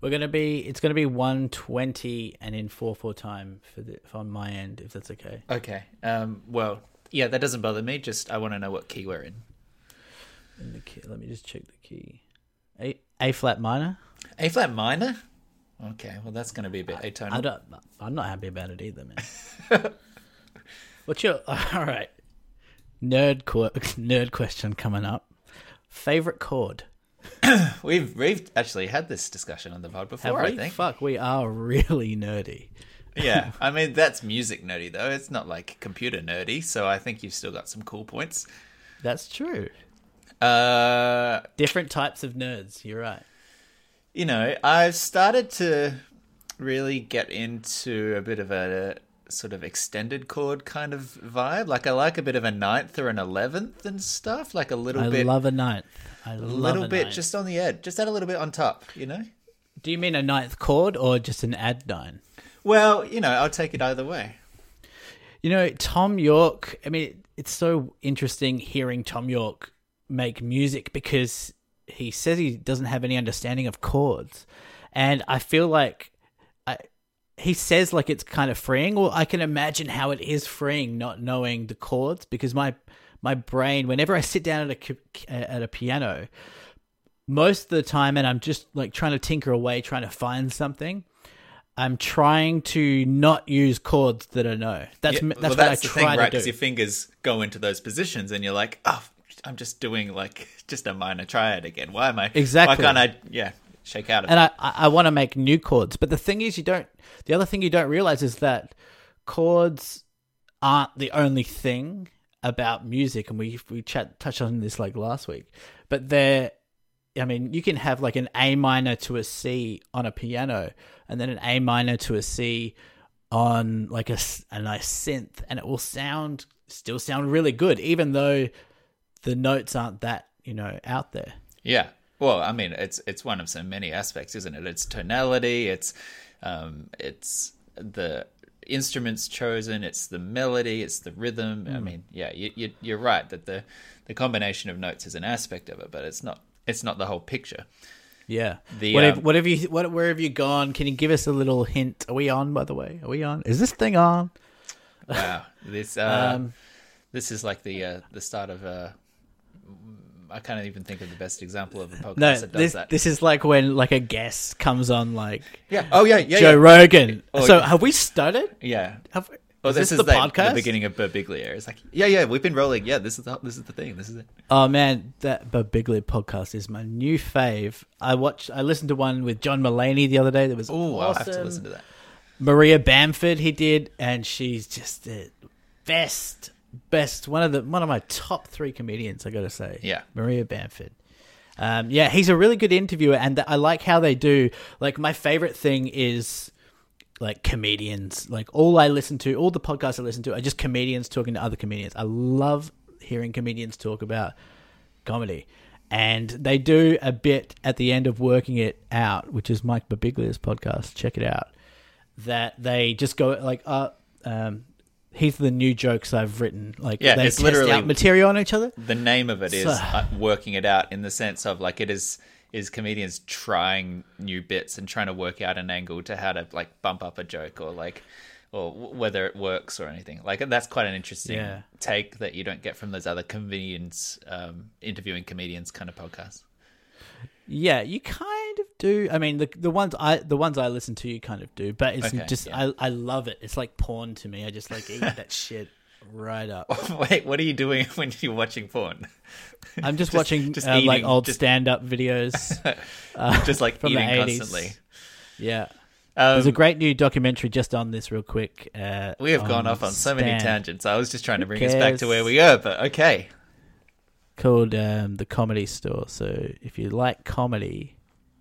We're gonna be. It's gonna be one twenty and in four four time for the on my end, if that's okay. Okay. Um. Well, yeah, that doesn't bother me. Just I want to know what key we're in. In the key, let me just check the key. A A flat minor. A flat minor. Okay. Well, that's going to be a bit atonal. I don't. I'm not happy about it either, man. What's your all right? Nerd qu- nerd question coming up. Favorite chord? We've we've actually had this discussion on the pod before. I think. Fuck, we are really nerdy. yeah. I mean, that's music nerdy though. It's not like computer nerdy. So I think you've still got some cool points. That's true. Uh, Different types of nerds. You're right. you know, I've started to really get into a bit of a sort of extended chord kind of vibe. Like I like a bit of a ninth or an eleventh and stuff. Like a little I bit, I love a ninth. I a love little a little bit, ninth. just on the edge, just add a little bit on top. You know. Do you mean a ninth chord or just an add nine? Well, you know, I'll take it either way. You know, Thom Yorke. I mean, it's so interesting hearing Thom Yorke make music because he says he doesn't have any understanding of chords, and I feel like he says like it's kind of freeing. Well, I can imagine how it is freeing not knowing the chords because my my brain, whenever I sit down at a uh, at a piano, most of the time, and I'm just like trying to tinker away, trying to find something. I'm trying to not use chords that I know. That's Yeah, that's well, what that's I try thing, right? to Because your fingers go into those positions, and you're like, oh, I'm just doing like just a minor triad again. Why am I? Exactly. Why can't I? Yeah, shake out of and it. I, I, I want to make new chords. But the thing is, you don't. The other thing you don't realize is that chords aren't the only thing about music, and we we chat touched on this like last week. But they're, I mean, you can have like an A minor to a C on a piano, and then an A minor to a C on like a, a nice synth, and it will sound still sound really good, even though the notes aren't that you know out there. Yeah. Well, I mean, it's it's one of so many aspects, isn't it? It's tonality. It's um, it's the instruments chosen. It's the melody. It's the rhythm. Hmm. I mean, yeah, you, you, you're right that the the combination of notes is an aspect of it, but it's not it's not the whole picture. Yeah. The, what, have, um, what have you? What? Where have you gone? Can you give us a little hint? Are we on? By the way, are we on? Is this thing on? Wow, this uh, Um, this is like the uh, the start of uh, I can't even think of the best example of a podcast no, that does this that. this is like when like a guest comes on, like yeah. Oh yeah. Yeah. Joe yeah. Rogan. Oh, so yeah. have we started? yeah. Have, Well, oh, is this, this, is the, the, podcast? the beginning of Birbiglia. It's like, yeah, yeah, we've been rolling. Yeah, this is the, this is the thing. This is it. Oh man, that Birbiglia podcast is my new fave. I watched, I listened to one with John Mulaney the other day. That was Oh, awesome. I'll have to listen to that. Maria Bamford he did, and she's just the best, best one of the one of my top three comedians. I got to say, Yeah. Maria Bamford. Um, yeah, he's a really good interviewer, and I like how they do. Like my favorite thing is like comedians. Like all I listen to, all the podcasts I listen to are just comedians talking to other comedians. I love hearing comedians talk about comedy. And they do a bit at the end of Working It Out, which is Mike Birbiglia's podcast. Check it out. That they just go like, uh, um, here's the new jokes I've written. Like, Yeah, they it's test literally- out material on each other. The name of it is So- uh, working it out in the sense of like it is is comedians trying new bits and trying to work out an angle to how to like bump up a joke or like or whether it works or anything. Like that's quite an interesting Yeah. take that you don't get from those other comedians um, interviewing comedians kind of podcasts. Yeah, you kind of do. I mean, the the ones I the ones I listen to, you kind of do. But it's Okay, just yeah. I I love it. It's like porn to me. I just like eat that shit right up. Wait, what are you doing when you're watching porn? I'm just, Just- watching just uh, like eating, old just- stand up videos. uh, Just like from the eating 80s. constantly. Yeah. Um, There's a great new documentary just on this, real quick. Uh, We have gone off on so many Stan, tangents. I was just trying to bring us back to cares? where we are, but okay. Called um, the Comedy Store. So if you like comedy,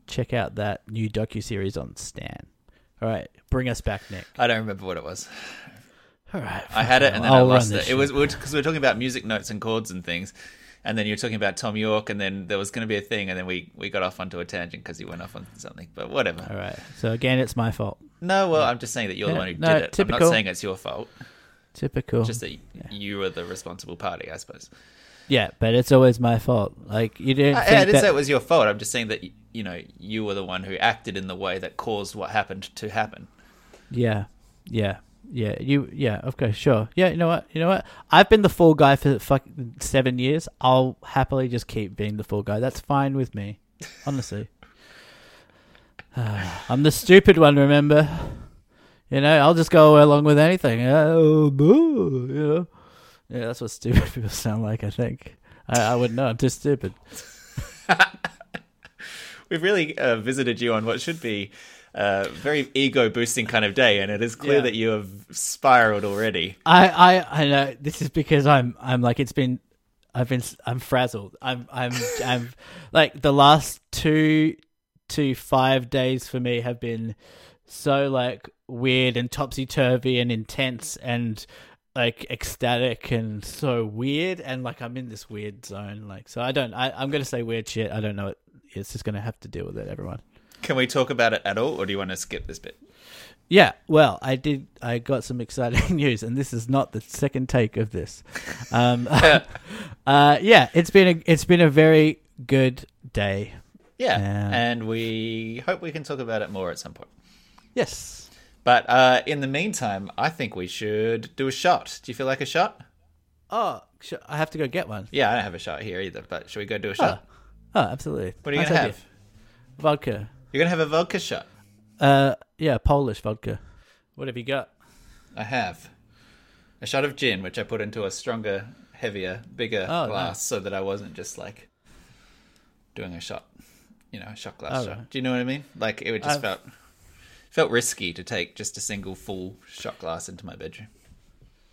check out that new docu series on Stan. All right, bring us back, Nick. I don't remember what it was. All right, I had it and then I'll I lost it. It was because we were talking about music notes and chords and things, and then you were talking about Thom Yorke, and then there was going to be a thing, and then we, we got off onto a tangent because he went off on something. But whatever. All right. So again, it's my fault. No, well, I'm just saying that you're Yeah, the one who no, did it. Typical. I'm not saying it's your fault. Typical. Just that you were the responsible party, I suppose. Yeah, but it's always my fault. Like you didn't I, I didn't that. say it was your fault. I'm just saying that you know you were the one who acted in the way that caused what happened to happen. Yeah, yeah, yeah. You, yeah. Okay, sure. Yeah, you know what? You know what? I've been the fall guy for fucking seven years. I'll happily just keep being the fall guy. That's fine with me, honestly. I'm the stupid one. Remember? You know, I'll just go along with anything. Oh, boo, you know. Yeah, that's what stupid people sound like. I think. I, I wouldn't know. I'm too stupid. We've really uh, visited you on what should be a very ego boosting kind of day, and it is clear Yeah. that you have spiraled already. I, I, I know this is because I'm, I'm like it's been, I've been, I'm frazzled. I'm, I'm, I'm like the last two to five days for me have been so like weird and topsy turvy and intense and like ecstatic and so weird and like I'm in this weird zone. Like so, I don't. I, I'm gonna say weird shit. I don't know. It, it's just gonna have to deal with it. Everyone. Can we talk about it at all, or do you want to skip this bit? Yeah, well, I did. I got some exciting news, and this is not the second take of this. Um, uh, yeah, it's been a it's been a very good day. Yeah, Yeah. and we hope we can talk about it more at some point. Yes. But uh, in the meantime, I think we should do a shot. Do you feel like a shot? Oh, sh- I have to go get one. Yeah, I don't have a shot here either, but should we go do a shot? Oh, absolutely. What are you Nice gonna idea. have? Vodka. You're gonna have a vodka shot. Uh, yeah, Polish vodka. What have you got? I have a shot of gin, which I put into a stronger, heavier, bigger Oh, glass, nice. so that I wasn't just like doing a shot, you know, a shot glass Oh, shot. right. Do you know what I mean? Like it would just I've- felt felt risky to take just a single full shot glass into my bedroom.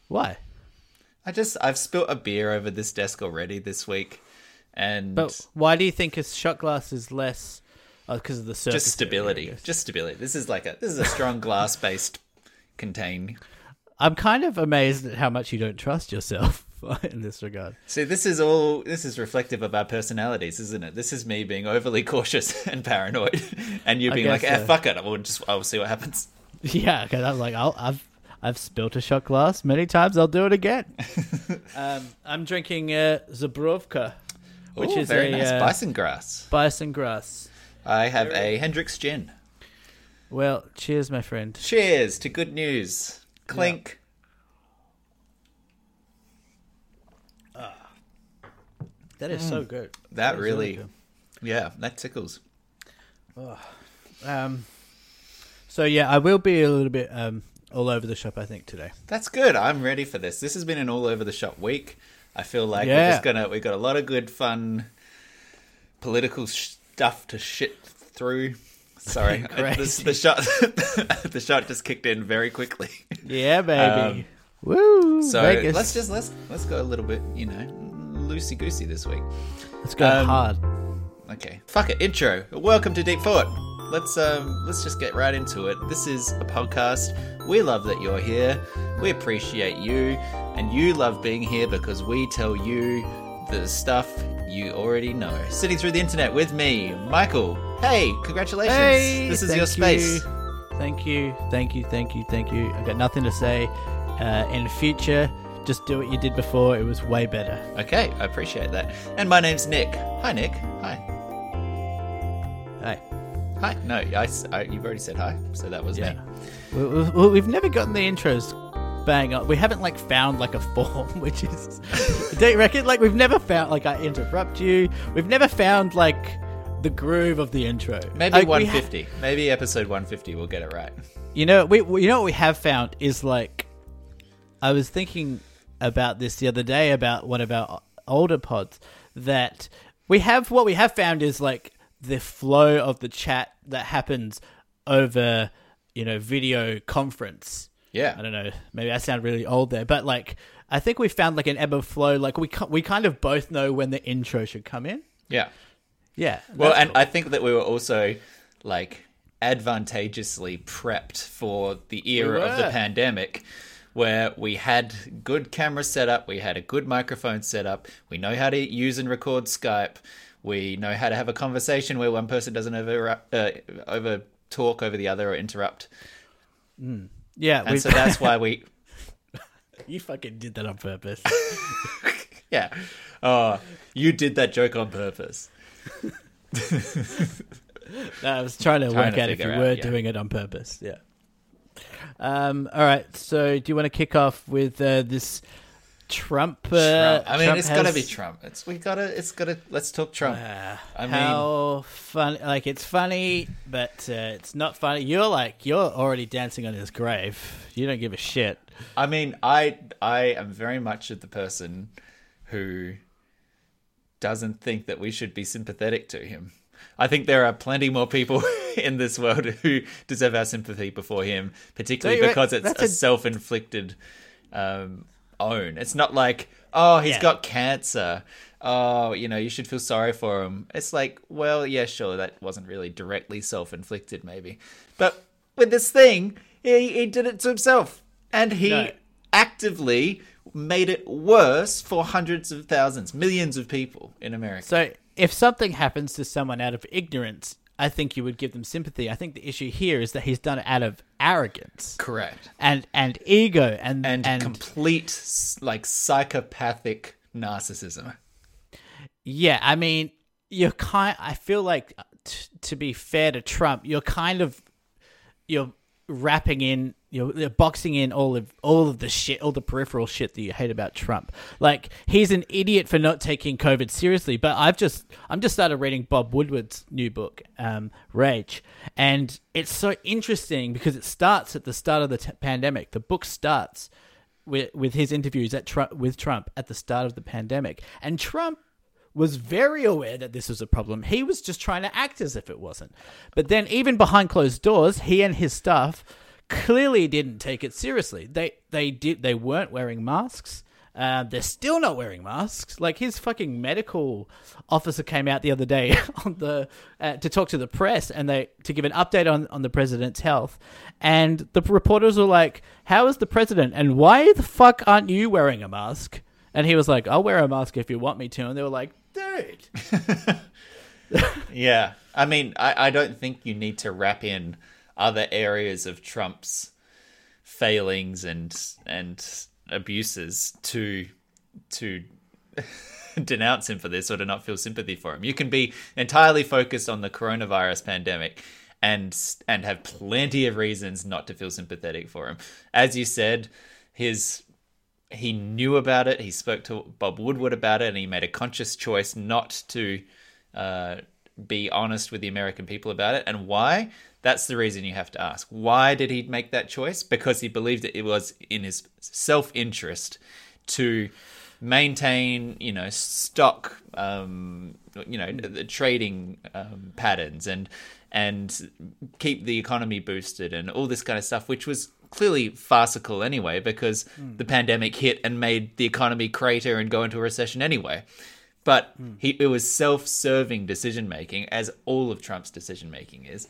Why? I just I've spilt a beer over this desk already this week, and But why do you think a shot glass is less? Uh, oh, because of the surface. just stability, guess. just stability. This is like a this is a strong glass based contain. I'm kind of amazed at how much you don't trust yourself in this regard. See, this is all this is reflective of our personalities, isn't it? This is me being overly cautious and paranoid, and you I being like, guess "Eh, so. fuck it, I'll just I'll see what happens." Yeah, because I'm like, I'll, I've I've spilt a shot glass many times. I'll do it again. um, I'm drinking uh, Zabrovka, which Ooh, is very a nice uh, bison grass. bison grass. I have a Hendrick's gin. Well, cheers, my friend. Cheers to good news. Clink. That is so good. That really, good. yeah, that tickles. Um, so yeah, I will be a little bit um all over the shop. I think today. That's good. I'm ready for this. This has been an all over the shop week. I feel like we're just gonna we got a lot of good fun political stuff to shit through. Sorry, the, the shot the shot just kicked in very quickly. Yeah, baby. Um, Woo! So Vegas. let's just let's let's go a little bit, you know, loosey goosey this week. let's go um, hard. Okay, fuck it. Intro. Welcome to Deep Thought. Let's um let's just get right into it. This is a podcast. We love that you're here. We appreciate you, and you love being here because we tell you the stuff you already know. Sitting through the internet with me, Michael. Hey, congratulations! Hey, this is your space. you. Thank you, thank you, thank you, thank you. I've got nothing to say. Uh, in future, just do what you did before. It was way better. Okay, I appreciate that. And my name's Nick. Hi, Nick. Hi. Hey. Hi. No, I, I- you've already said hi, so that was me. We, we, we- we've never gotten the intros bang on. We haven't like found like a form, which is. don't you reckon? Like we've never found like I interrupt you. We've never found like the groove of the intro. Maybe Like, we ha- 150. Maybe episode 150 we'll get it right. You know, we we- you know what we have found is like, I was thinking about this the other day about one of our older pods that we have. What we have found is like the flow of the chat that happens over you know video conference. Yeah. I don't know. Maybe I sound really old there, but like I think we found like an ebb and flow. Like we we kind of both know when the intro should come in. Yeah. Yeah. Well, and I think that we were also like advantageously prepped for the era of the pandemic where we had good camera setup, we had a good microphone setup, we know how to use and record Skype, we know how to have a conversation where one person doesn't over uh, over talk over the other or interrupt. yeah. And so that's why we you fucking did that on purpose. yeah. Oh, you did that joke on purpose. No, I was trying to Trying work to out if you out, were yeah. doing it on purpose. Yeah. Um. All right. So, do you want to kick off with uh, this Trump? Uh, Trump. I mean, Trump it's gotta be Trump. It's we gotta. It's gotta. Let's talk Trump. Uh, I mean- how fun! Like it's funny, but uh, it's not funny. You're like you're already dancing on his grave. You don't give a shit. I mean, I I am very much of the person who doesn't think that we should be sympathetic to him. I think there are plenty more people in this world who deserve our sympathy before him, particularly Don't you re- because it's a, a- self-inflicted um, own. It's not like, oh, he's Yeah. got cancer. Oh, you know, you should feel sorry for him. It's like, well, yeah, sure, that wasn't really directly self-inflicted, maybe, but with this thing, he, he did it to himself, and he No. actively made it worse for hundreds of thousands, millions of people in America. So, if something happens to someone out of ignorance, I think you would give them sympathy. I think the issue here is that he's done it out of arrogance Correct. and and ego and And, and, complete like psychopathic narcissism. Yeah, I mean, you're kind. I feel like t- to be fair to Trump, you're kind of you're wrapping in, you're, you're boxing in all of all of the shit, all the peripheral shit that you hate about Trump. Like he's an idiot for not taking COVID seriously. But I've just I'm just started reading Bob Woodward's new book, um, Rage, and it's so interesting because it starts at the start of the t- pandemic. The book starts with with his interviews at Trump with Trump at the start of the pandemic, and Trump was very aware that this was a problem. He was just trying to act as if it wasn't. But then, even behind closed doors, he and his staff clearly didn't take it seriously. They they did they weren't wearing masks. Uh, they're still not wearing masks. Like his fucking medical officer came out the other day on the uh, to talk to the press and they to give an update on on the president's health. And the reporters were like, "How is the president? And why the fuck aren't you wearing a mask?" And he was like, "I'll wear a mask if you want me to." And they were like, "Dude, Yeah. I mean, I, I don't think you need to wrap in other areas of Trump's failings and and abuses to to denounce him for this or to not feel sympathy for him. You can be entirely focused on the coronavirus pandemic and and have plenty of reasons not to feel sympathetic for him. As you said, his he knew about it. He spoke to Bob Woodward about it, and he made a conscious choice not to uh, be honest with the American people about it. And why? That's the reason you have to ask. Why did he make that choice? Because he believed that it was in his self interest to maintain, you know, stock, um, you know, the trading um, patterns and and keep the economy boosted and all this kind of stuff, which was clearly farcical anyway because the hmm. pandemic hit and made the economy crater and go into a recession anyway. But hmm. he, it was self-serving decision making, as all of Trump's decision making is.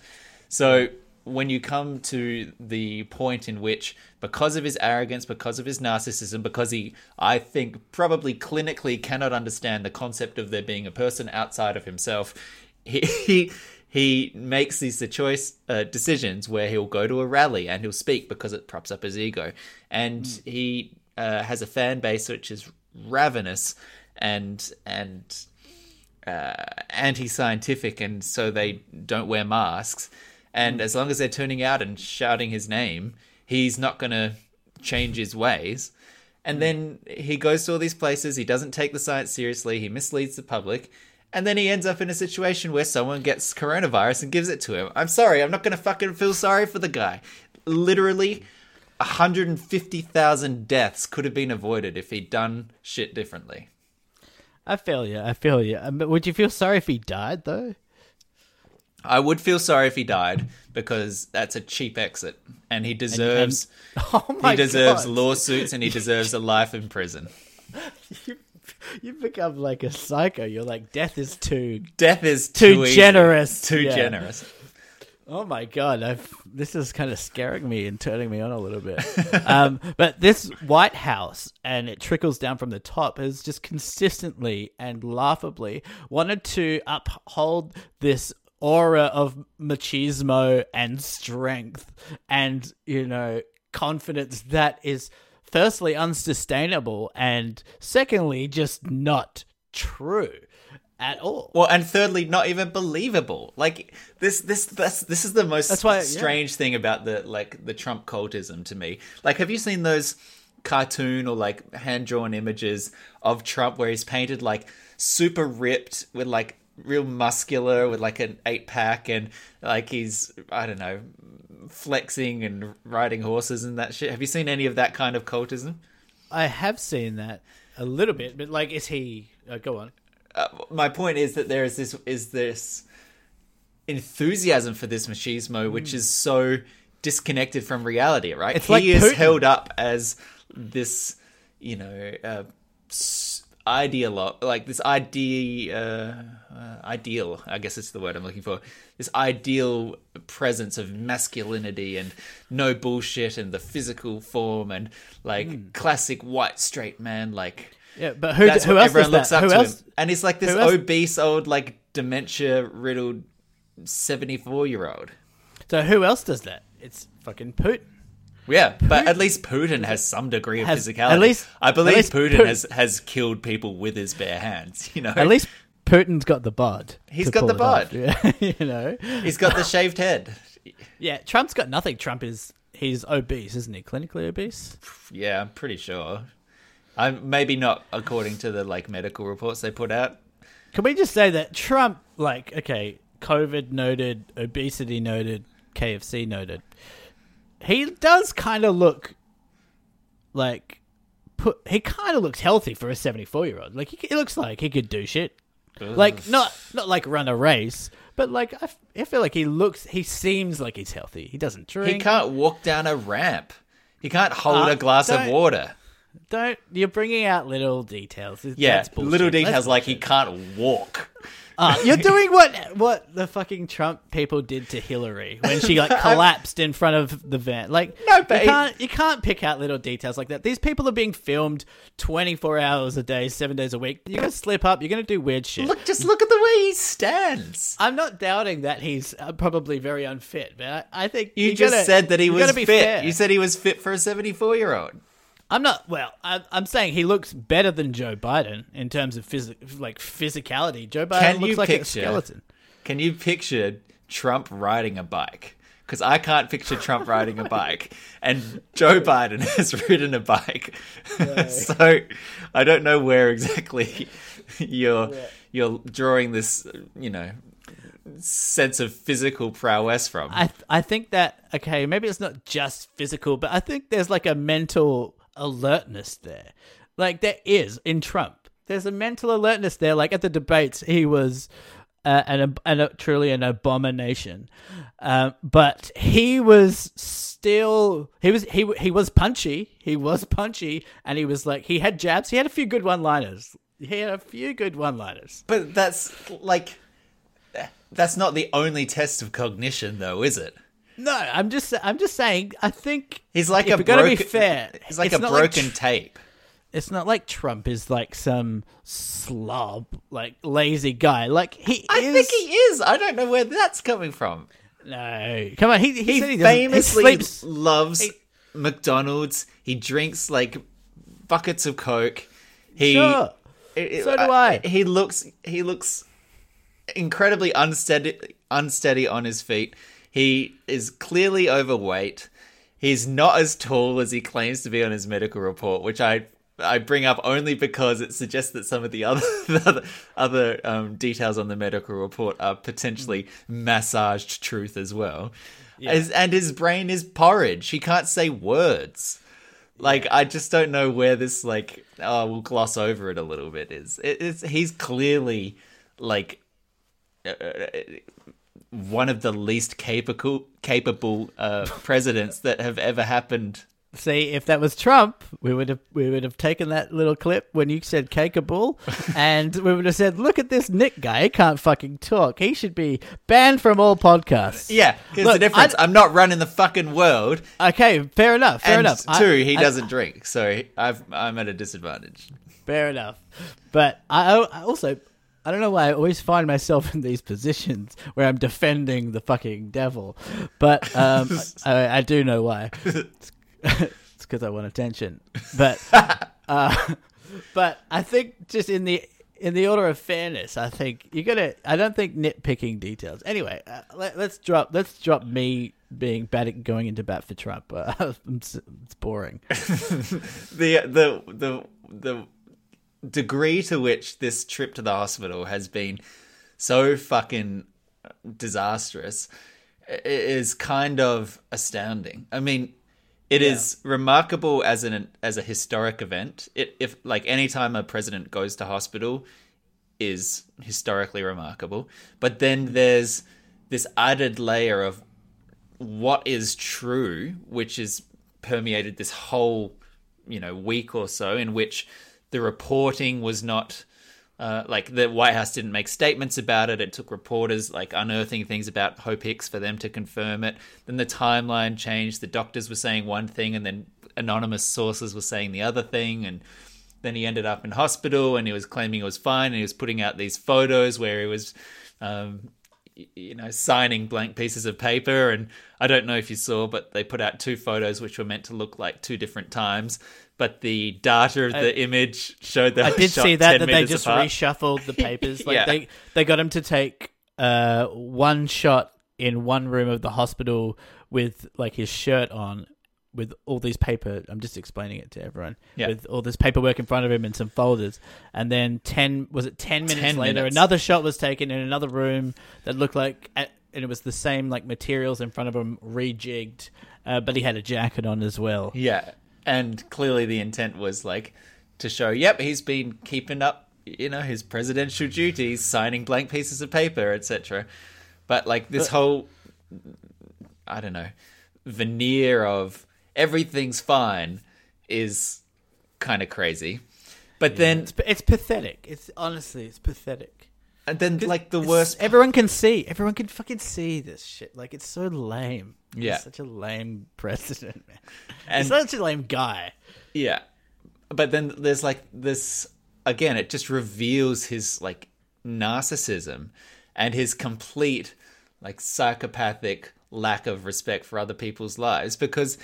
So when you come to the point in which, because of his arrogance, because of his narcissism, because he, I think, probably clinically cannot understand the concept of there being a person outside of himself, he he, he makes these the choice uh, decisions where he'll go to a rally and he'll speak because it props up his ego, and he uh, has a fan base which is ravenous and and uh, anti-scientific, and so they don't wear masks. And as long as they're turning out and shouting his name, he's not going to change his ways. And then he goes to all these places. He doesn't take the science seriously. He misleads the public. And then he ends up in a situation where someone gets coronavirus and gives it to him. I'm sorry. I'm not going to fucking feel sorry for the guy. Literally, 150,000 deaths could have been avoided if he'd done shit differently. I feel you. I feel you. Um, would you feel sorry if he died though? I would feel sorry if he died because that's a cheap exit, and he deserves Oh my he deserves God. lawsuits and he deserves a life in prison. You, you've become like a psycho. You're like death is too. Death is Too too, generous, too yeah. generous. Oh my god! I've, this is kind of scaring me and turning me on a little bit. um, but this White House, and it trickles down from the top, has just consistently and laughably wanted to uphold this aura of machismo and strength, and you know confidence that is firstly unsustainable and secondly just not true. at all. Well, and thirdly, not even believable. Like this, this, this, this is the most why- yeah. strange thing about the like the Trump cultism to me. Like, have you seen those cartoon or like hand drawn images of Trump where he's painted like super ripped with like real muscular with like an eight pack and like he's I don't know flexing and riding horses and that shit. Have you seen any of that kind of cultism? I have seen that a little bit, but like, is he? Uh, go on. uh, my point is that there is this is this enthusiasm for this machismo which is so disconnected from reality right Hmm. It's he like is Putin. held up as this you know uh, ideal like this idea uh, uh, ideal i guess it's the word i'm looking for this ideal presence of masculinity and no bullshit and the physical form and like Hmm. classic white straight man like Yeah, but who? that's who what else everyone looks that? up Who to else? him. And he's like this obese old, like dementia riddled seventy four year old. So who else does that? It's fucking Putin. Yeah, but at least Putin has some degree of Has- physicality. at least- I believe least Putin, Putin- has has killed people with his bare hands. You know, At least Putin's got the bod. He's got the bod. Yeah, you know. he's got the shaved head. Yeah, Trump's got nothing. Trump is he's obese, isn't he? Clinically obese. Yeah, I'm pretty sure. I'm maybe not according to the like medical reports they put out. Can we just say that Trump, like, okay, COVID noted, obesity noted, KFC noted. He does kind of look like put. He kind of looks healthy for a seventy-four-year-old. Like he, he looks like he could do shit. Like not not like run a race, but like I, f- I feel like he looks. He seems like he's healthy. He doesn't drink. He can't walk down a ramp. He can't hold Uh, a glass of don't- water. Don't you're bringing out little details? Yeah, That's bullshit. little That's details like he bullshit. can't walk. Uh, you're doing what what the fucking Trump people did to Hillary when she like collapsed in front of the van. Like No, but you can't you can't pick out little details like that. These people are being filmed 24 hours a day, seven days a week. You're gonna slip up. You're gonna do weird shit. Look, just look at the way he stands. I'm not doubting that he's uh, probably very unfit, but I, I think You, you just gotta- said that he was fit. fair. You said he was fit for a 74 year old. I'm not. Well, I'm, I'm saying he looks better than Joe Biden in terms of phys- like physicality. Joe Biden Can looks like picture- a skeleton. Can you picture Trump riding a bike? Because I can't picture Trump riding a bike, and Joe Biden has ridden a bike. so I don't know where exactly you're you're drawing this, you know, sense of physical prowess from. I th- I think that okay, maybe it's not just physical, but I think there's like a mental alertness there. Like there is in Trump. There's a mental alertness there. Like at the debates, he was uh, an, an truly an abomination, um, but he was still he was he he was punchy. He was punchy, and he was like he had jabs. He had a few good one-liners. He had a few good one-liners. But that's like that's not the only test of cognition, though, is it? No, I'm just I'm just saying. I think He's like a gonna be broken- fair. He's like a broken Tr- tape. it's not like Trump is like some slob, like lazy guy. Like he I is. think he is. I don't know where that's coming from. No, come on. He he, He, he doesn't- he famously sleeps. loves McDonald's. He drinks like buckets of Coke. He Sure. it- So do I. He looks he looks incredibly unsteady unsteady on his feet. He is clearly overweight. He's not as tall as he claims to be on his medical report, which I I bring up only because it suggests that some of the other the other, other um, details on the medical report are potentially massaged truth as well. As- and his brain is porridge. He can't say words. Like I just don't know where this like oh we'll gloss over it a little bit is. It, it's he's clearly like uh, one of the least capable capable uh, presidents that have ever happened. See, if that was Trump, we would have we would have taken that little clip when you said cakeable, and we would have said, "Look at this Nick guy. He can't fucking talk. He should be banned from all podcasts." Yeah, here's Look, the difference. I- I'm not running the fucking world, Okay, fair enough. Fair and enough. I- two, he I- doesn't drink, so I've, I'm at a disadvantage. Fair enough. But I, I also, I don't know why I always find myself in these positions where I'm defending the fucking devil. But um, I, I do know why. It's because I want attention. But, uh, but I think just in the in the order of fairness, I think you're gonna. I don't think nitpicking details. Anyway, uh, let, us drop. Let's drop me being bad at going into bat for Trump. Uh, it's, it's boring. the the the the degree to which this trip to the hospital has been so fucking disastrous is kind of astounding. I mean, it yeah. is remarkable as an as a historic event. It, if like any time a president goes to hospital is historically remarkable, but then there's this added layer of what is true, which is permeated this whole you know week or so, in which the reporting was not uh, like the White House didn't make statements about it. It took reporters like unearthing things about Hope Hicks for them to confirm it. Then the timeline changed. The doctors were saying one thing, and then anonymous sources were saying the other thing. And then he ended up in hospital, and he was claiming it was fine. And he was putting out these photos where he was, um, you know, signing blank pieces of paper. And I don't know if you saw, but they put out two photos which were meant to look like two different times but the data of the I, image showed that I did see that that they just apart. reshuffled the papers. Like yeah. they they got him to take uh, one shot in one room of the hospital with like his shirt on with all these paper I'm just explaining it to everyone. Yeah. With all this paperwork in front of him and some folders. And then 10 was it 10 minutes 10 later minutes. another shot was taken in another room that looked like and it was the same like materials in front of him rejigged uh, but he had a jacket on as well. Yeah and clearly the intent was like to show, yep, he's been keeping up, you know, his presidential duties, signing blank pieces of paper, etc. But like this but, whole, I don't know, veneer of everything's fine is kind of crazy. But yeah, then it's, it's pathetic. It's honestly, it's pathetic. And then, like the worst, everyone can see. Everyone can fucking see this shit. Like it's so lame. Yeah, He's such a lame president, man. And He's such a lame guy. Yeah, but then there's like this again. It just reveals his like narcissism and his complete like psychopathic lack of respect for other people's lives because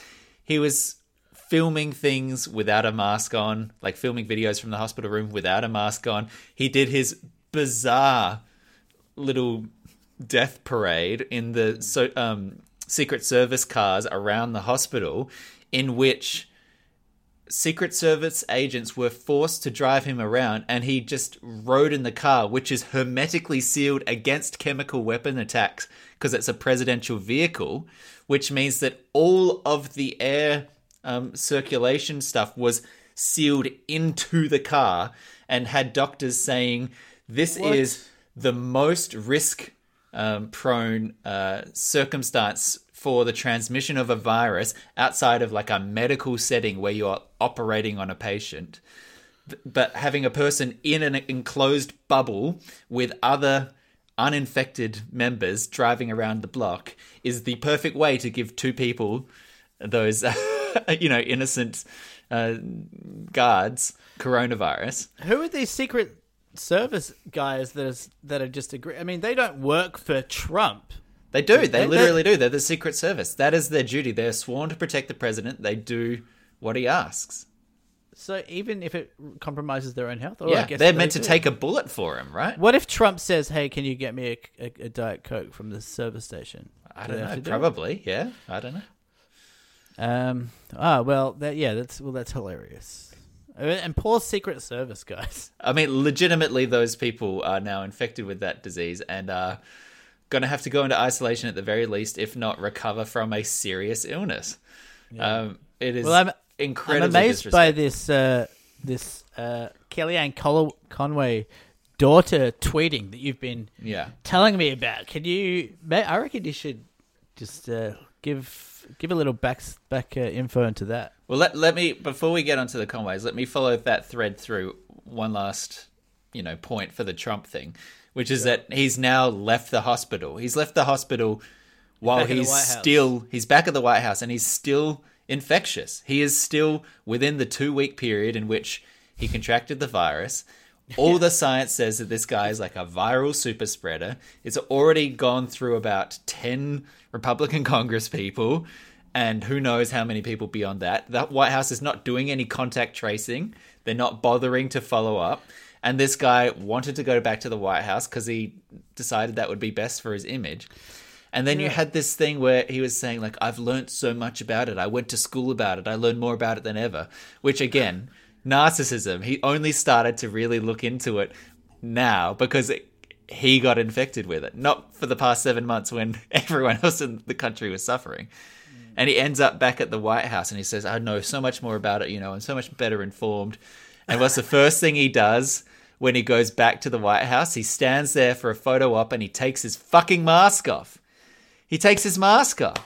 he was filming things without a mask on, like filming videos from the hospital room without a mask on. He did his bizarre little death parade in the so um, Secret Service cars around the hospital, in which Secret Service agents were forced to drive him around, and he just rode in the car, which is hermetically sealed against chemical weapon attacks because it's a presidential vehicle, which means that all of the air um, circulation stuff was sealed into the car and had doctors saying this what? is the most risk um, prone uh, circumstance for the transmission of a virus outside of like a medical setting where you're operating on a patient. But having a person in an enclosed bubble with other uninfected members driving around the block is the perfect way to give two people those, you know, innocent uh, guards coronavirus. Who are these secret service guys that is that are just agree. I mean, they don't work for Trump. They do. They, they literally do. They're the Secret Service. That is their duty. They're sworn to protect the president. They do what he asks. So even if it compromises their own health, yeah, they're meant to take a bullet for him, right? What if Trump says, "Hey, can you get me a, a, a diet coke from the service station?" I don't know. Probably, yeah. I don't know. Um. Ah. Well. That. Yeah. That's. Well. That's hilarious. And poor Secret Service guys. I mean, legitimately, those people are now infected with that disease and are going to have to go into isolation at the very least, if not recover from a serious illness. Yeah. Um, it is well, I'm, incredibly. I'm amazed by this uh, this uh, Kellyanne Col- Conway daughter tweeting that you've been yeah. telling me about. Can you? I reckon you should just uh, give give a little back back uh, info into that. Well, let let me before we get onto the Conways, let me follow that thread through one last you know point for the Trump thing, which is that he's now left the hospital. He's left the hospital while he's still he's back at the White House and he's still infectious. He is still within the two week period in which he contracted the virus. All the science says that this guy is like a viral super spreader. It's already gone through about 10 Republican Congress people and who knows how many people beyond that. The White House is not doing any contact tracing. They're not bothering to follow up. And this guy wanted to go back to the White House because he decided that would be best for his image. And then you had this thing where he was saying, like, I've learned so much about it. I went to school about it. I learned more about it than ever. Which, again, narcissism. He only started to really look into it now because it, he got infected with it, not for the past seven months when everyone else in the country was suffering. Mm. And he ends up back at the White House and he says, I know so much more about it, you know, I'm so much better informed. And what's the first thing he does when he goes back to the White House? He stands there for a photo op and he takes his fucking mask off. He takes his mask off.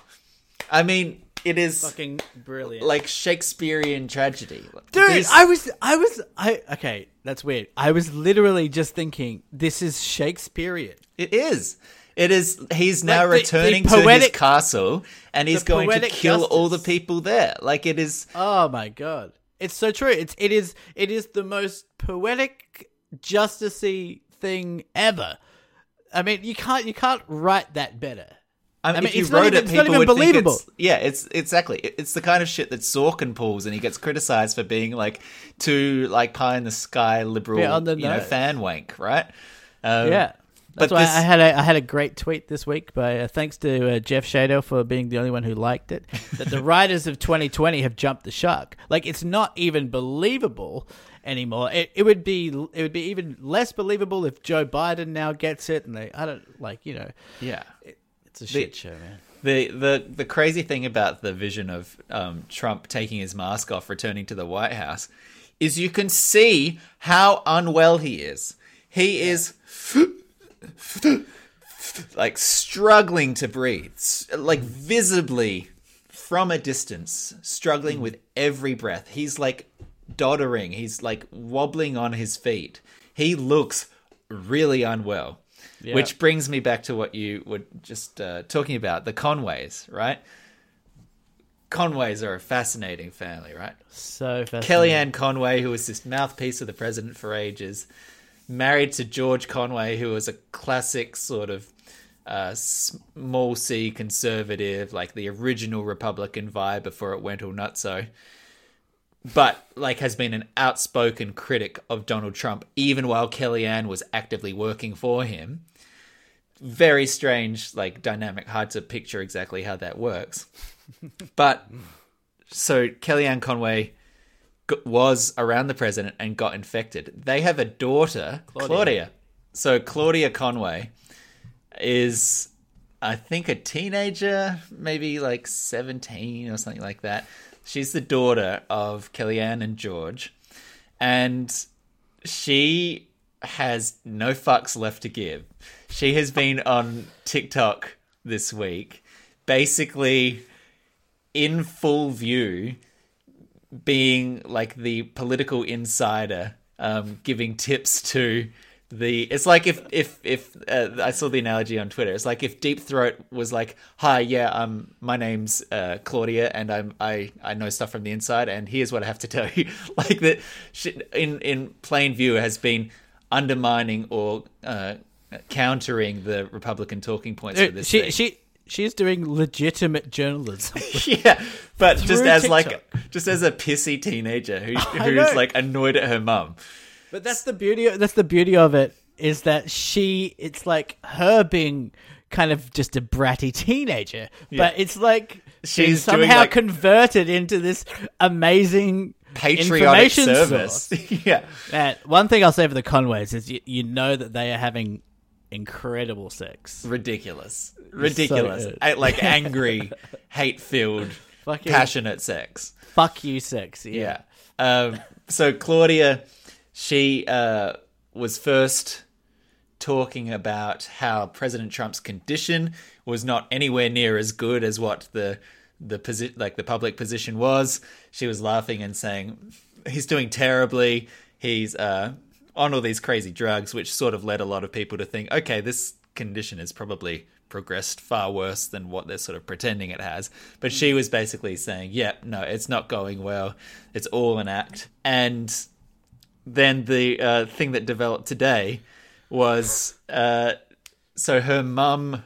I mean, it is Fucking brilliant. like Shakespearean tragedy. Dude, These- I was, I was, I. Okay, that's weird. I was literally just thinking, this is Shakespearean. It is. It is. He's now Like the- the returning to his castle, and he's going to poetic kill all the people there. Like it is. Oh my god, it's so true. It's it is it is the most poetic, justicey thing ever. I mean, you can't you can't write that better. I mean, I mean, if you wrote even- it, it's not people even would think believable. it's yeah. It's exactly. It's the kind of shit that Sorkin pulls, and he gets criticized for being like too like pie in the sky liberal, the you know, fan wank, right? Um, Yeah. That's but why this- I had a I had a great tweet this week by uh, thanks to uh, Jeff Shadow for being the only one who liked it that the writers of 2020 have jumped the shark. Like it's not even believable anymore. It, it would be it would be even less believable if Joe Biden now gets it and they I don't like you know yeah. It's a shit show man. The the the crazy thing about the vision of um, Trump taking his mask off, returning to the White House, is you can see how unwell he is. He is like struggling to breathe, like visibly from a distance, struggling with every breath. He's like doddering. He's like wobbling on his feet. He looks really unwell. Which brings me back to what you were just uh, talking about the Conways, right? Conways are a fascinating family, right? So fascinating. Kellyanne Conway, who was this mouthpiece of the president for ages, married to George Conway, who was a classic sort of uh, small c conservative, like the original Republican vibe before it went all nutso. But like has been an outspoken critic of Donald Trump, even while Kellyanne was actively working for him. Very strange, like dynamic, hard to picture exactly how that works. but so Kellyanne Conway g- was around the president and got infected. They have a daughter, Claudia. So Claudia Conway is, I think, a teenager, maybe like 17 or something like that. She's the daughter of Kellyanne and George. And she has no fucks left to give. She has been on TikTok this week, basically in full view, being like the political insider, um, giving tips to the. It's like if if if uh, I saw the analogy on Twitter. It's like if Deep Throat was like, "Hi, yeah, um, my name's uh, Claudia, and I'm I I know stuff from the inside, and here's what I have to tell you." like that, in in plain view, has been undermining or uh, countering the Republican talking points for this. she thing. she she's doing legitimate journalism. yeah, but just as like just as a pissy teenager who who's like annoyed at her mum. But that's the beauty. That's the beauty of it is that she. It's like her being kind of just a bratty teenager, but it's like She's somehow like- converted into this amazing Patriotic service. yeah. And one thing I'll say for the Conways is you, you know that they are having incredible sex. Ridiculous. Ridiculous. A- like angry, hate filled, passionate sex. fuck you, sex. Yeah. Yeah. Um, so Claudia, she uh, was first talking about how President Trump's condition was not anywhere near as good as what the the posi- like the public position was. She was laughing and saying he's doing terribly. He's uh, on all these crazy drugs, which sort of led a lot of people to think, okay, this condition is probably progressed far worse than what they're sort of pretending it has. But she was basically saying, yep, no, it's not going well. It's all an act. And then the uh, thing that developed today was uh, so her mum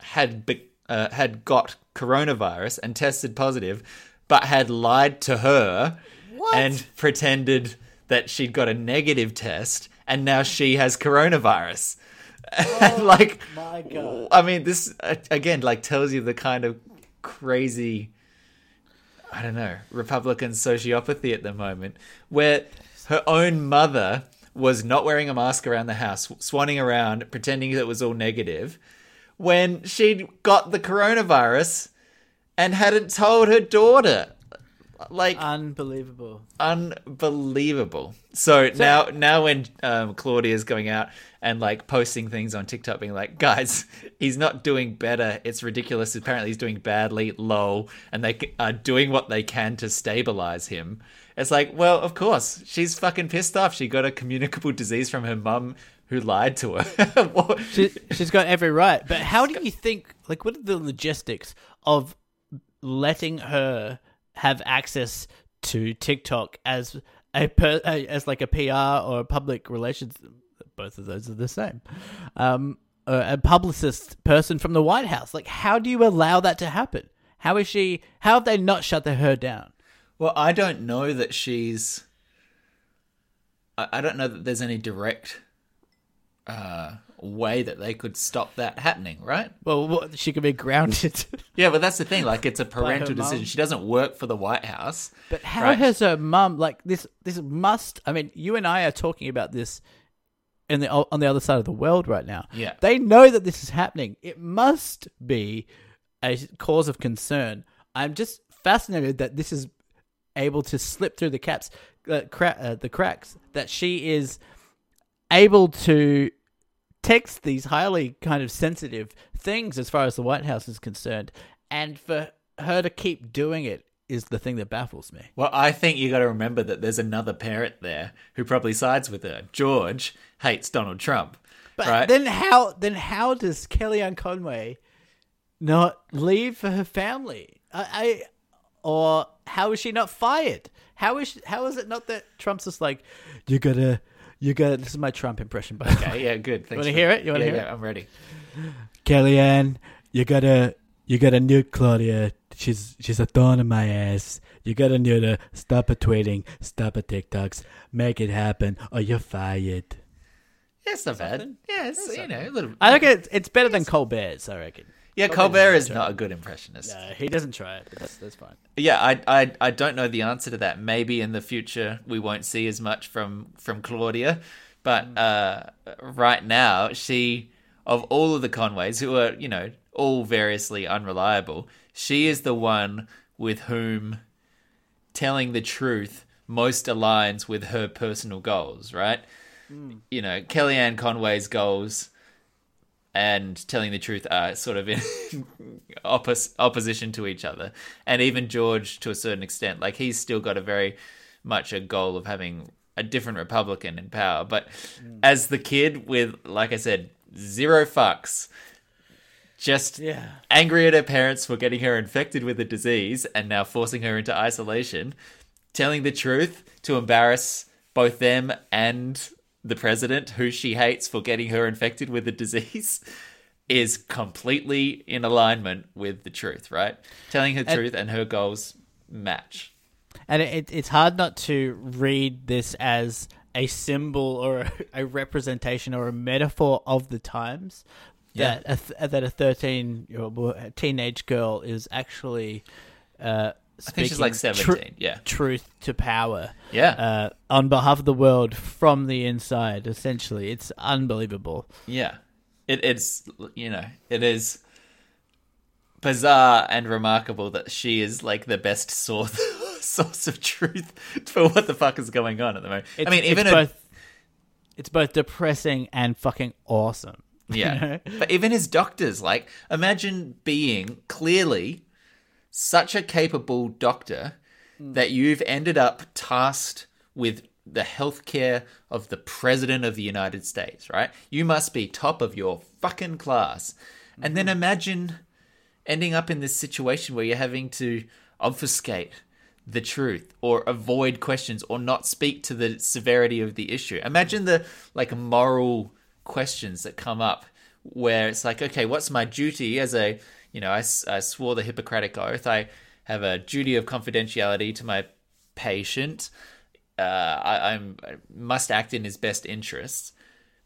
had be- uh, had got coronavirus and tested positive, but had lied to her and pretended that she'd got a negative test and now she has coronavirus. and like, My God. I mean, this uh, again like tells you the kind of crazy, I don't know, Republican sociopathy at the moment, where her own mother was not wearing a mask around the house, swanning around, pretending it was all negative, when she'd got the coronavirus and hadn't told her daughter. Like Unbelievable. unbelievable. So, now, now when um, Claudia is going out and like posting things on TikTok, being like, "Guys, he's not doing better. It's ridiculous. Apparently, he's doing badly. Lol." And they are doing what they can to stabilize him. It's like, well, of course, she's fucking pissed off. She got a communicable disease from her mum who lied to her. She, she's got every right. But how do you think, like, what are the logistics of letting her have access to TikTok as a per, as like a PR or a public relations? Both of those are the same. Um, a, a publicist person from the White House. Like, how do you allow that to happen? How is she? How have they not shut her down? Well, I don't know that she's. I, I don't know that there's any direct uh, way that they could stop that happening, right? Well, what, she could be grounded. Yeah, but that's the thing. Like, it's a parental decision. mum. She doesn't work for the White House. But how Right. has her mum like this? This must. I mean, you and I are talking about this in the on the other side of the world right now. Yeah. they know that this is happening. It must be a cause of concern. I'm just fascinated that this is able to slip through the caps, uh, cra- uh, the cracks. That she is able to text these highly kind of sensitive things as far as the White House is concerned, and for her to keep doing it is the thing that baffles me. Well, I think you got to remember that there's another parent there who probably sides with her. George hates Donald Trump, But right? then how then how does Kellyanne Conway not leave for her family? I, I or how is she not fired? How is she, how is it not that Trump's just like you gotta you gotta this is my Trump impression by the way. okay, yeah, good. Thanks wanna hear it? You wanna yeah, hear yeah, I'm ready. Kellyanne, you gotta you gotta nuke Claudia. She's she's a thorn in my ass. You gotta nuke her. Stop her tweeting. Stop her TikToks. Make it happen, or you're fired. Yeah, it's not bad. Yeah, it's, you know, a little. I reckon it's, it's better than Colbert's. I reckon. Yeah, Colbert is not a good impressionist. No, he doesn't try it. But that's that's fine. Yeah, I, I I don't know the answer to that. Maybe in the future we won't see as much from from Claudia, but uh, right now she of all of the Conways who are you know all variously unreliable, she is the one with whom telling the truth most aligns with her personal goals. Right? You know, Kellyanne Conway's goals and telling the truth are sort of in oppos- opposition to each other. And even George, to a certain extent, like he's still got a very much a goal of having a different Republican in power. But mm. as the kid with, like I said, zero fucks, just Yeah. angry at her parents for getting her infected with the disease and now forcing her into isolation, telling the truth to embarrass both them and the president, who she hates for getting her infected with the disease, is completely in alignment with the truth, right? Telling her truth and her goals match. And it, it's hard not to read this as a symbol or a, a representation or a metaphor of the times. Yeah. That a, th- that a thirteen year old teenage girl is actually uh, I think she's like speaking 17, tru- yeah. truth to power. Yeah. Uh, on behalf of the world from the inside. Essentially, it's unbelievable. Yeah. It, it's, you know, it is bizarre and remarkable that she is like the best source source of truth for what the fuck is going on at the moment. It's, I mean, even it's a, both it's both depressing and fucking awesome. yeah, but even his doctors, like, imagine being clearly such a capable doctor that you've ended up tasked with the healthcare of the president of the United States, right? You must be top of your fucking class. And then mm-hmm. imagine ending up in this situation where you're having to obfuscate the truth or avoid questions or not speak to the severity of the issue. Imagine the like moral questions that come up where it's like, okay, what's my duty as a, you know, I, I swore the Hippocratic oath. I have a duty of confidentiality to my patient. uh, I, I'm I must act in his best interests,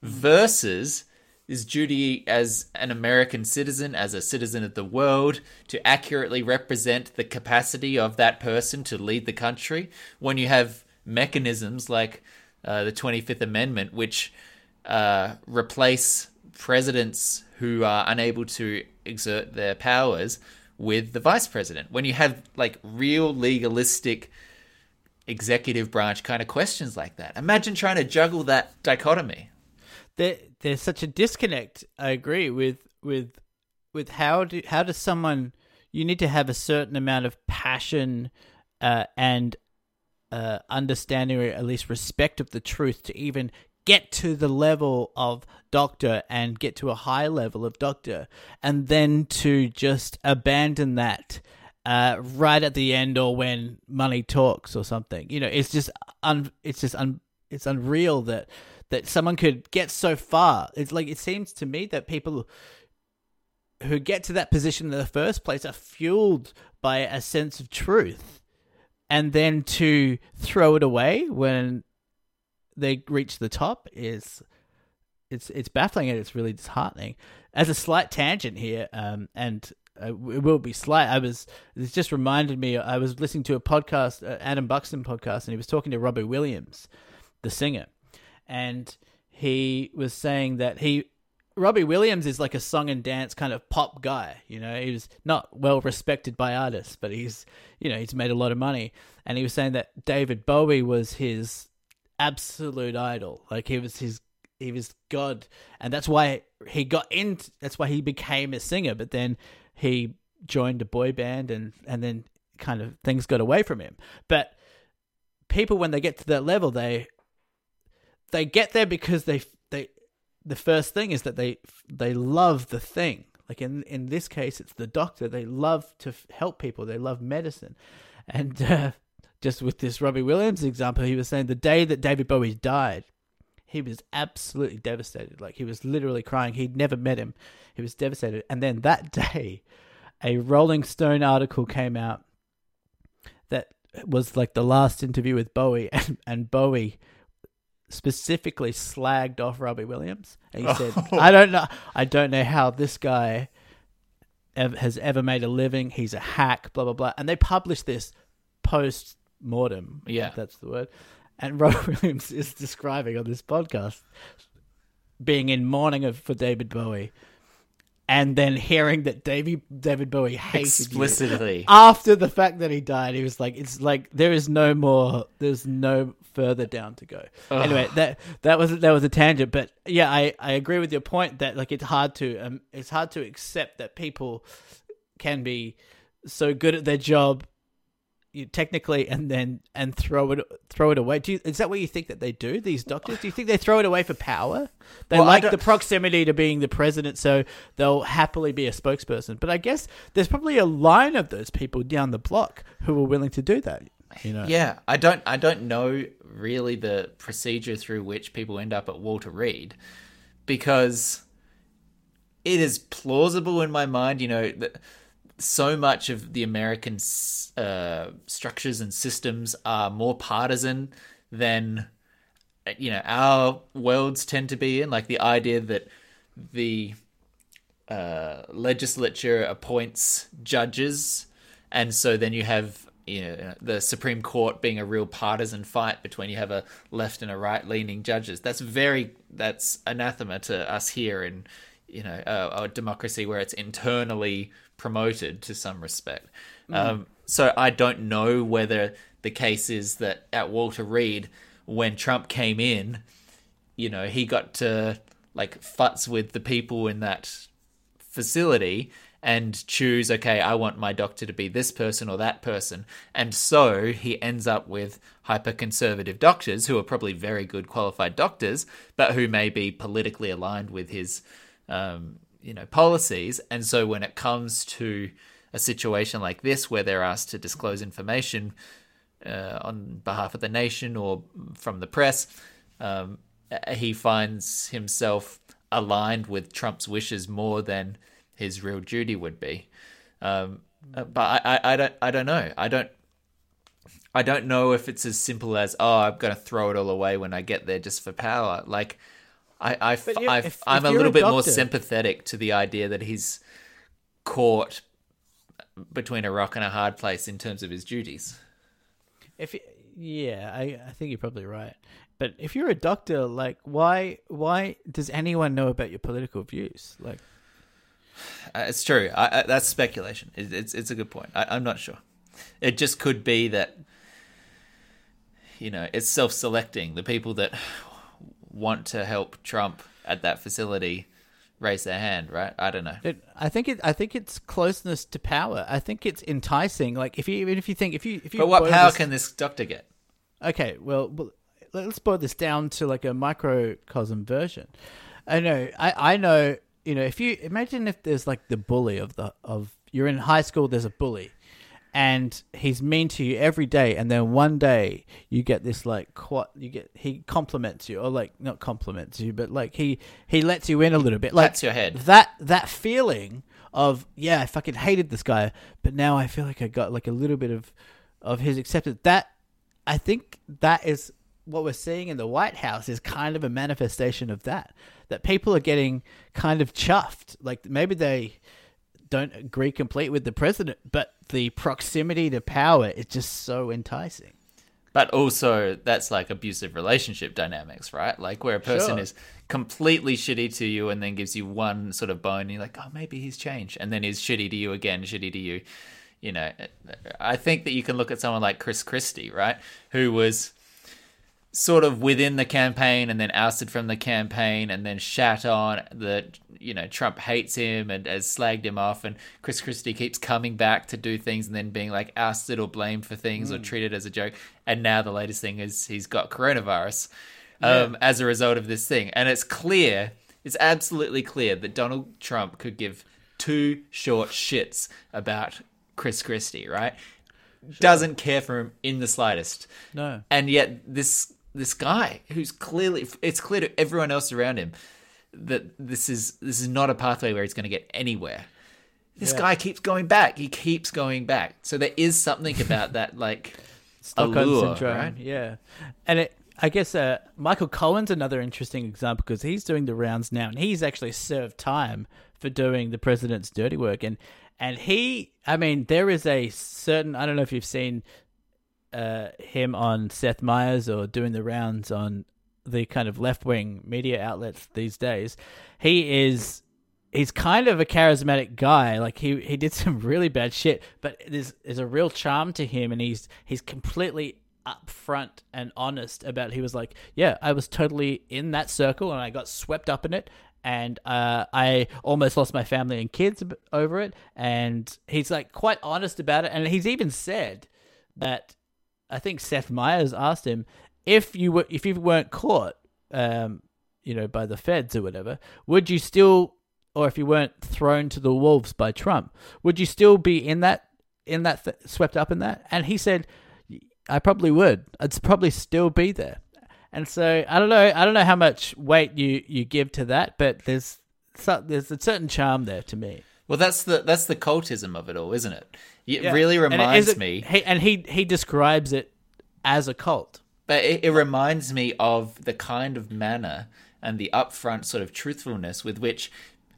versus his duty as an American citizen, as a citizen of the world, to accurately represent the capacity of that person to lead the country. When you have mechanisms like uh, the 25th Amendment, which uh, replace presidents who are unable to exert their powers with the vice president. When you have like real legalistic executive branch kind of questions like that, imagine trying to juggle that dichotomy. There, there's such a disconnect. I agree with with with how do how does someone you need to have a certain amount of passion uh, and uh, understanding or at least respect of the truth to even get to the level of doctor and get to a high level of doctor and then to just abandon that uh, right at the end or when money talks or something. You know it's just un- it's just un- it's unreal that that someone could get so far. It's like it seems to me that people who get to that position in the first place are fueled by a sense of truth and then to throw it away when they reach the top is it's it's baffling and it's really disheartening. As a slight tangent here, um, and uh, it will be slight. I was it just reminded me. I was listening to a podcast, uh, Adam Buxton podcast, and he was talking to Robbie Williams, the singer, and he was saying that he Robbie Williams is like a song and dance kind of pop guy. You know, he was not well respected by artists, but he's you know he's made a lot of money. And he was saying that David Bowie was his absolute idol. Like he was his he was God, and that's why he got in. That's why he became a singer. But then he joined a boy band, and and then kind of things got away from him. But people, when they get to that level, they they get there because they they the first thing is that they they love the thing. Like in in this case, it's the doctor. They love to help people. They love medicine, and uh, just with this Robbie Williams example, he was saying the day that David Bowie died, he was absolutely devastated. Like he was literally crying. He'd never met him. He was devastated. And then that day, a Rolling Stone article came out that was like the last interview with Bowie, and, and Bowie specifically slagged off Robbie Williams. And he said, "I don't know. I don't know how this guy." Has ever made a living? He's a hack. Blah blah blah. And they published this post mortem. Yeah. that's the word. And Rob Williams is describing on this podcast being in mourning of, for David Bowie, and then hearing that David David Bowie hated explicitly you. after the fact that he died. He was like, "It's like there is no more. There's no further down to go." Ugh. Anyway, that that was that was a tangent, but yeah, I I agree with your point that like it's hard to um it's hard to accept that people can be so good at their job you technically and then and throw it throw it away. Do you, is that what you think that they do? These doctors? Do you think they throw it away for power? They Well, like the proximity to being the president, so they'll happily be a spokesperson. But I guess there's probably a line of those people down the block who are willing to do that. You know? Yeah, I don't I don't know really the procedure through which people end up at Walter Reed because it is plausible in my mind, you know, that so much of the American uh, structures and systems are more partisan than you know our worlds tend to be in like the idea that the uh, legislature appoints judges, and so then you have you know the Supreme Court being a real partisan fight between you have a left and a right leaning judges. That's very that's anathema to us here in you know a, a democracy where it's internally promoted to some respect. Um, so I don't know whether the case is that at Walter Reed when Trump came in, you know, he got to like futz with the people in that facility and choose, okay, I want my doctor to be this person or that person. And so he ends up with hyper conservative doctors who are probably very good qualified doctors, but who may be politically aligned with his, um, you know, policies. And so when it comes to a situation like this where they're asked to disclose information uh, on behalf of the nation or from the press, um, he finds himself aligned with Trump's wishes more than his real duty would be. Um, but I, I, I don't I don't know. I don't I don't know if it's as simple as oh, I'm going to throw it all away when I get there just for power. Like, I, I, But you- I if- I'm if a little bit more sympathetic to the idea that he's caught between a rock and a hard place in terms of his duties. If yeah, I, I think you're probably right. But if you're a doctor, like why why does anyone know about your political views? Like Uh, it's true. I, I, that's speculation. It, it's it's a good point. I, I'm not sure. It just could be that you know it's self-selecting. The people that want to help Trump at that facility raise their hand, right? I don't know. it, I think it I think it's closeness to power. I think it's enticing. Like if you even if you think if you if you But what power this- can this doctor get? Okay, well, well, let's boil this down to like a microcosm version. I know, I, I know, you know, if you imagine if there's like the bully of the of you're in high school, there's a bully, and he's mean to you every day, and then one day you get this like what you get he compliments you or like not compliments you, but like he he lets you in a little bit, like Pats your head. that that feeling of yeah, I fucking hated this guy, but now I feel like I got like a little bit of of his acceptance. That I think that is what we're seeing in the White House is kind of a manifestation of that. That people are getting kind of chuffed. Like maybe they don't agree complete with the president, but the proximity to power is just so enticing. But also, that's like abusive relationship dynamics, right? Like where a person Sure. is completely shitty to you and then gives you one sort of bone, and you're like, oh, maybe he's changed, and then he's shitty to you again, shitty to you. You know, I think that you can look at someone like Chris Christie, right, who was sort of within the campaign and then ousted from the campaign and then shat on that you know Trump hates him and has slagged him off and Chris Christie keeps coming back to do things and then being like ousted or blamed for things or treated as a joke. And now the latest thing is he's got coronavirus um, as a result of this thing. And it's clear it's absolutely clear that Donald Trump could give two short shits about Chris Christie right? Doesn't care for him in the slightest. No. and yet this this guy who's clearly it's clear to everyone else around him that this is this is not a pathway where he's going to get anywhere this Yeah. guy keeps going back he keeps going back so there is something about that like Stockholm allure, syndrome. right? Yeah, and it, I guess uh, Michael Cohen's another interesting example because he's doing the rounds now, and he's actually served time for doing the president's dirty work, and and he, I mean, there is a certain I don't know if you've seen uh, him on Seth Meyers or doing the rounds on the kind of left wing media outlets these days. He is he's kind of a charismatic guy. Like he he did some really bad shit, but there's there's a real charm to him, and he's he's completely upfront and honest about. He was like, yeah, I was totally in that circle, and I got swept up in it. And uh, I almost lost my family and kids over it. And he's like quite honest about it. And he's even said that I think Seth Meyers asked him if you were if you weren't caught, um, you know, by the feds or whatever, would you still, or if you weren't thrown to the wolves by Trump, would you still be in that in that th- swept up in that? And he said, I probably would. I'd probably still be there. And so I don't know. I don't know how much weight you you give to that, but there's there's a certain charm there to me. Well that's the that's the cultism of it all isn't it it Yeah. really it reminds is me he, and he he describes it as a cult. But it, it reminds me of the kind of manner and the upfront sort of truthfulness with which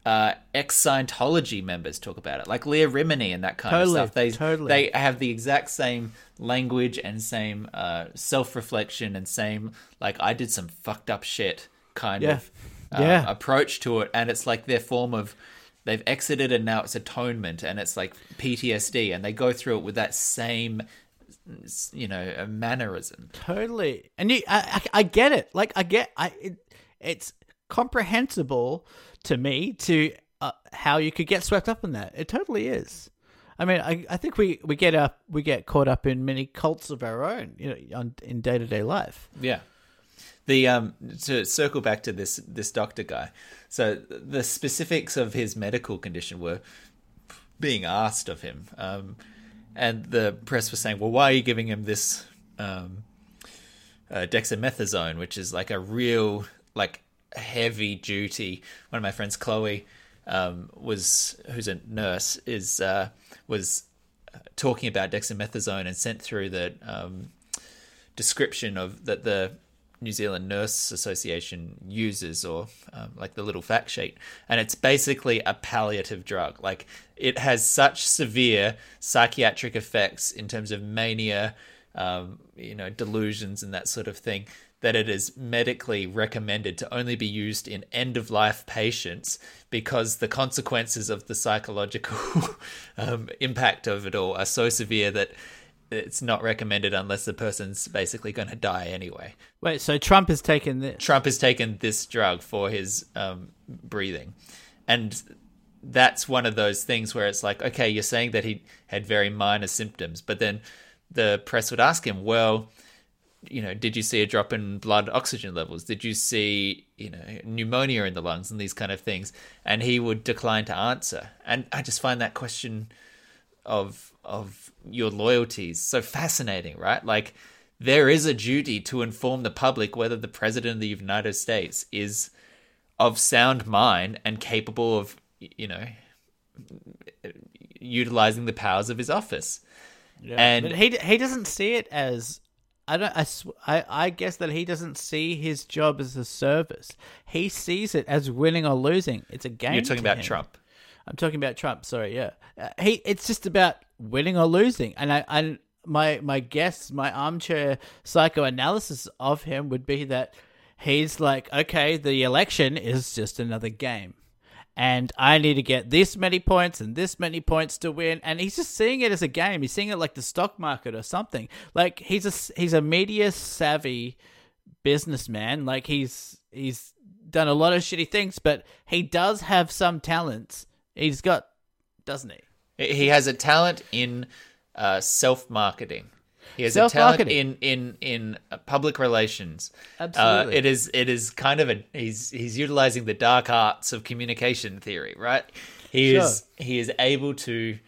uh, ex Scientology members talk about it, like Leah Remini and that kind Totally, of stuff. They totally. they have the exact same language and same uh, self reflection and same like I did some fucked up shit kind Yeah. of uh, Yeah. approach to it, and it's like their form of they've exited and now it's atonement and it's like PTSD, and they go through it with that same you know mannerism. Totally, and you, I, I, I get it. Like I get, I, it, it's comprehensible to me to uh, how you could get swept up in that. It totally is. I mean, I, I think we, we get up, we get caught up in many cults of our own, you know, on, in day to day life. Yeah. The um to circle back to this this doctor guy. So the specifics of his medical condition were being asked of him. Um and the press was saying, "Well, why are you giving him this um uh, dexamethasone, which is like a real like heavy duty. One of my friends, Chloe, um, was who's a nurse, is uh, was talking about dexamethasone and sent through the um, description of that the New Zealand Nurse Association uses, or um, like the little fact sheet, and it's basically a palliative drug. Like it has such severe psychiatric effects in terms of mania, um, you know, delusions and that sort of thing, that it is medically recommended to only be used in end of life patients because the consequences of the psychological um, impact of it all are so severe that it's not recommended unless the person's basically going to die anyway. Wait, so Trump has taken this? Trump has taken this drug for his um, breathing. And that's one of those things where it's like, okay, you're saying that he had very minor symptoms, but then the press would ask him, well, you know, did you see a drop in blood oxygen levels? Did you see, you know, pneumonia in the lungs and these kind of things? And he would decline to answer. And I just find that question of of your loyalties so fascinating, right? Like there is a duty to inform the public whether the president of the United States is of sound mind and capable of, you know, utilizing the powers of his office. Yeah. And but he he doesn't see it as I don't I, I I guess that he doesn't see his job as a service. He sees it as winning or losing. It's a game. You're talking about him. Trump. I'm talking about Trump. Sorry, yeah. Uh, he it's just about winning or losing, and I and my my guess, my armchair psychoanalysis of him would be that he's like, okay, the election is just another game and I need to get this many points and this many points to win. And he's just seeing it as a game. He's seeing it like the stock market or something. Like he's a he's a media savvy businessman. Like he's he's done a lot of shitty things, but he does have some talents. He's got, doesn't he? He has a talent in uh, self marketing. He has a talent in in in uh, public relations. Absolutely, uh, it is it is kind of a he's he's utilizing the dark arts of communication theory, right? He sure. is he is able to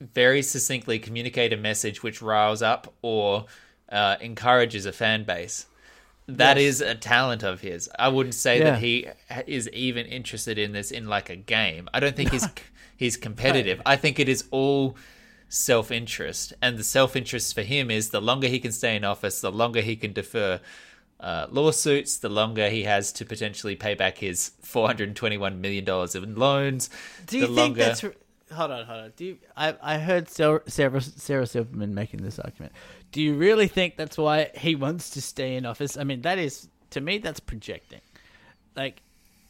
very succinctly communicate a message which riles up or uh, encourages a fan base. That yes. is a talent of his. I wouldn't say yeah. that he is even interested in this in like a game. I don't think he's he's competitive. I think it is all self interest. And the self interest for him is the longer he can stay in office, the longer he can defer uh, lawsuits, the longer he has to potentially pay back his $421 million in loans. Do you think longer... that's. Hold on, hold on. Do you, I I heard Sarah Sarah Silverman making this argument. Do you really think that's why he wants to stay in office? I mean, that is to me that's projecting. Like,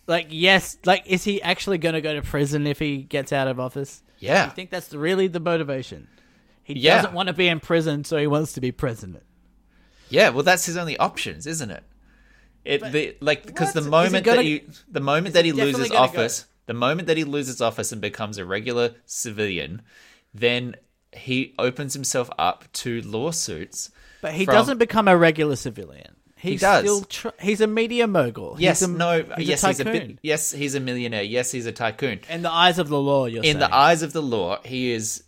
like yes, like is he actually going to go to prison if he gets out of office? Yeah. I think that's really the motivation. He yeah. doesn't want to be in prison, so he wants to be president. Yeah, well, that's his only options, isn't it? It the, like because the moment gonna, that you the moment that he loses office, go? the moment that he loses office and becomes a regular civilian, then he opens himself up to lawsuits. But he from, doesn't become a regular civilian. He's he does. Still tr- he's a media mogul. Yes, he's a, no, he's yes, a he's a bit, yes, he's a millionaire. Yes, he's a tycoon. In the eyes of the law, you're in saying. the eyes of the law, he is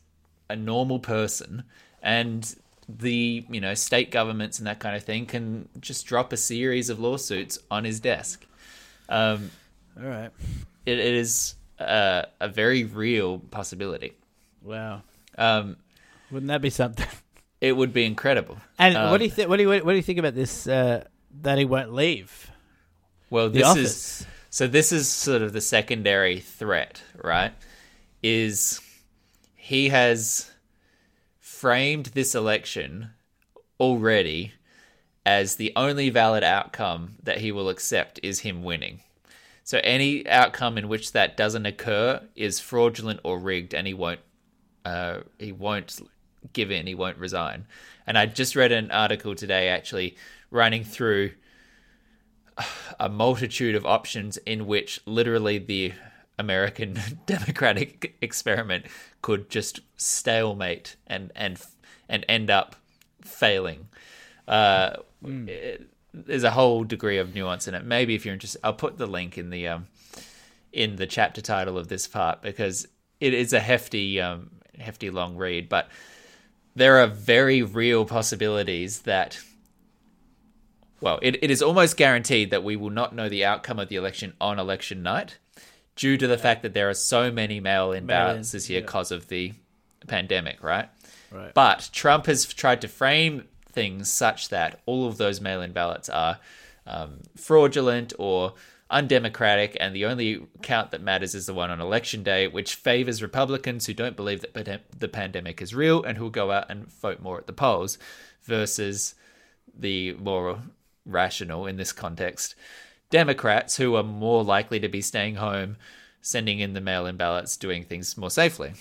a normal person, and the you know state governments and that kind of thing can just drop a series of lawsuits on his desk. Um, All right, it, it is uh, a very real possibility. Wow. Um, Wouldn't that be something? It would be incredible. And um, what do you think? What do you what do you think about this? Uh, that he won't leave. Well, this office? is so. This is sort of the secondary threat, right? Is he has framed this election already as the only valid outcome that he will accept is him winning. So any outcome in which that doesn't occur is fraudulent or rigged, and he won't uh, he won't give in, he won't resign. And I just read an article today actually running through a multitude of options in which literally the American democratic experiment could just stalemate and and and end up failing. Uh, mm. it, there's a whole degree of nuance in it. Maybe if you're interested, I'll put the link in the um, in the chapter title of this part because it is a hefty um, hefty long read, but there are very real possibilities that well, it, it is almost guaranteed that we will not know the outcome of the election on election night due to the fact that there are so many mail in ballots this year because yeah. of the pandemic, right? Right. But Trump has tried to frame things such that all of those mail in ballots are um, fraudulent or undemocratic, and the only count that matters is the one on election day, which favors Republicans who don't believe that the pandemic is real and who will go out and vote more at the polls, versus the more rational, in this context, Democrats who are more likely to be staying home, sending in the mail in ballots, doing things more safely.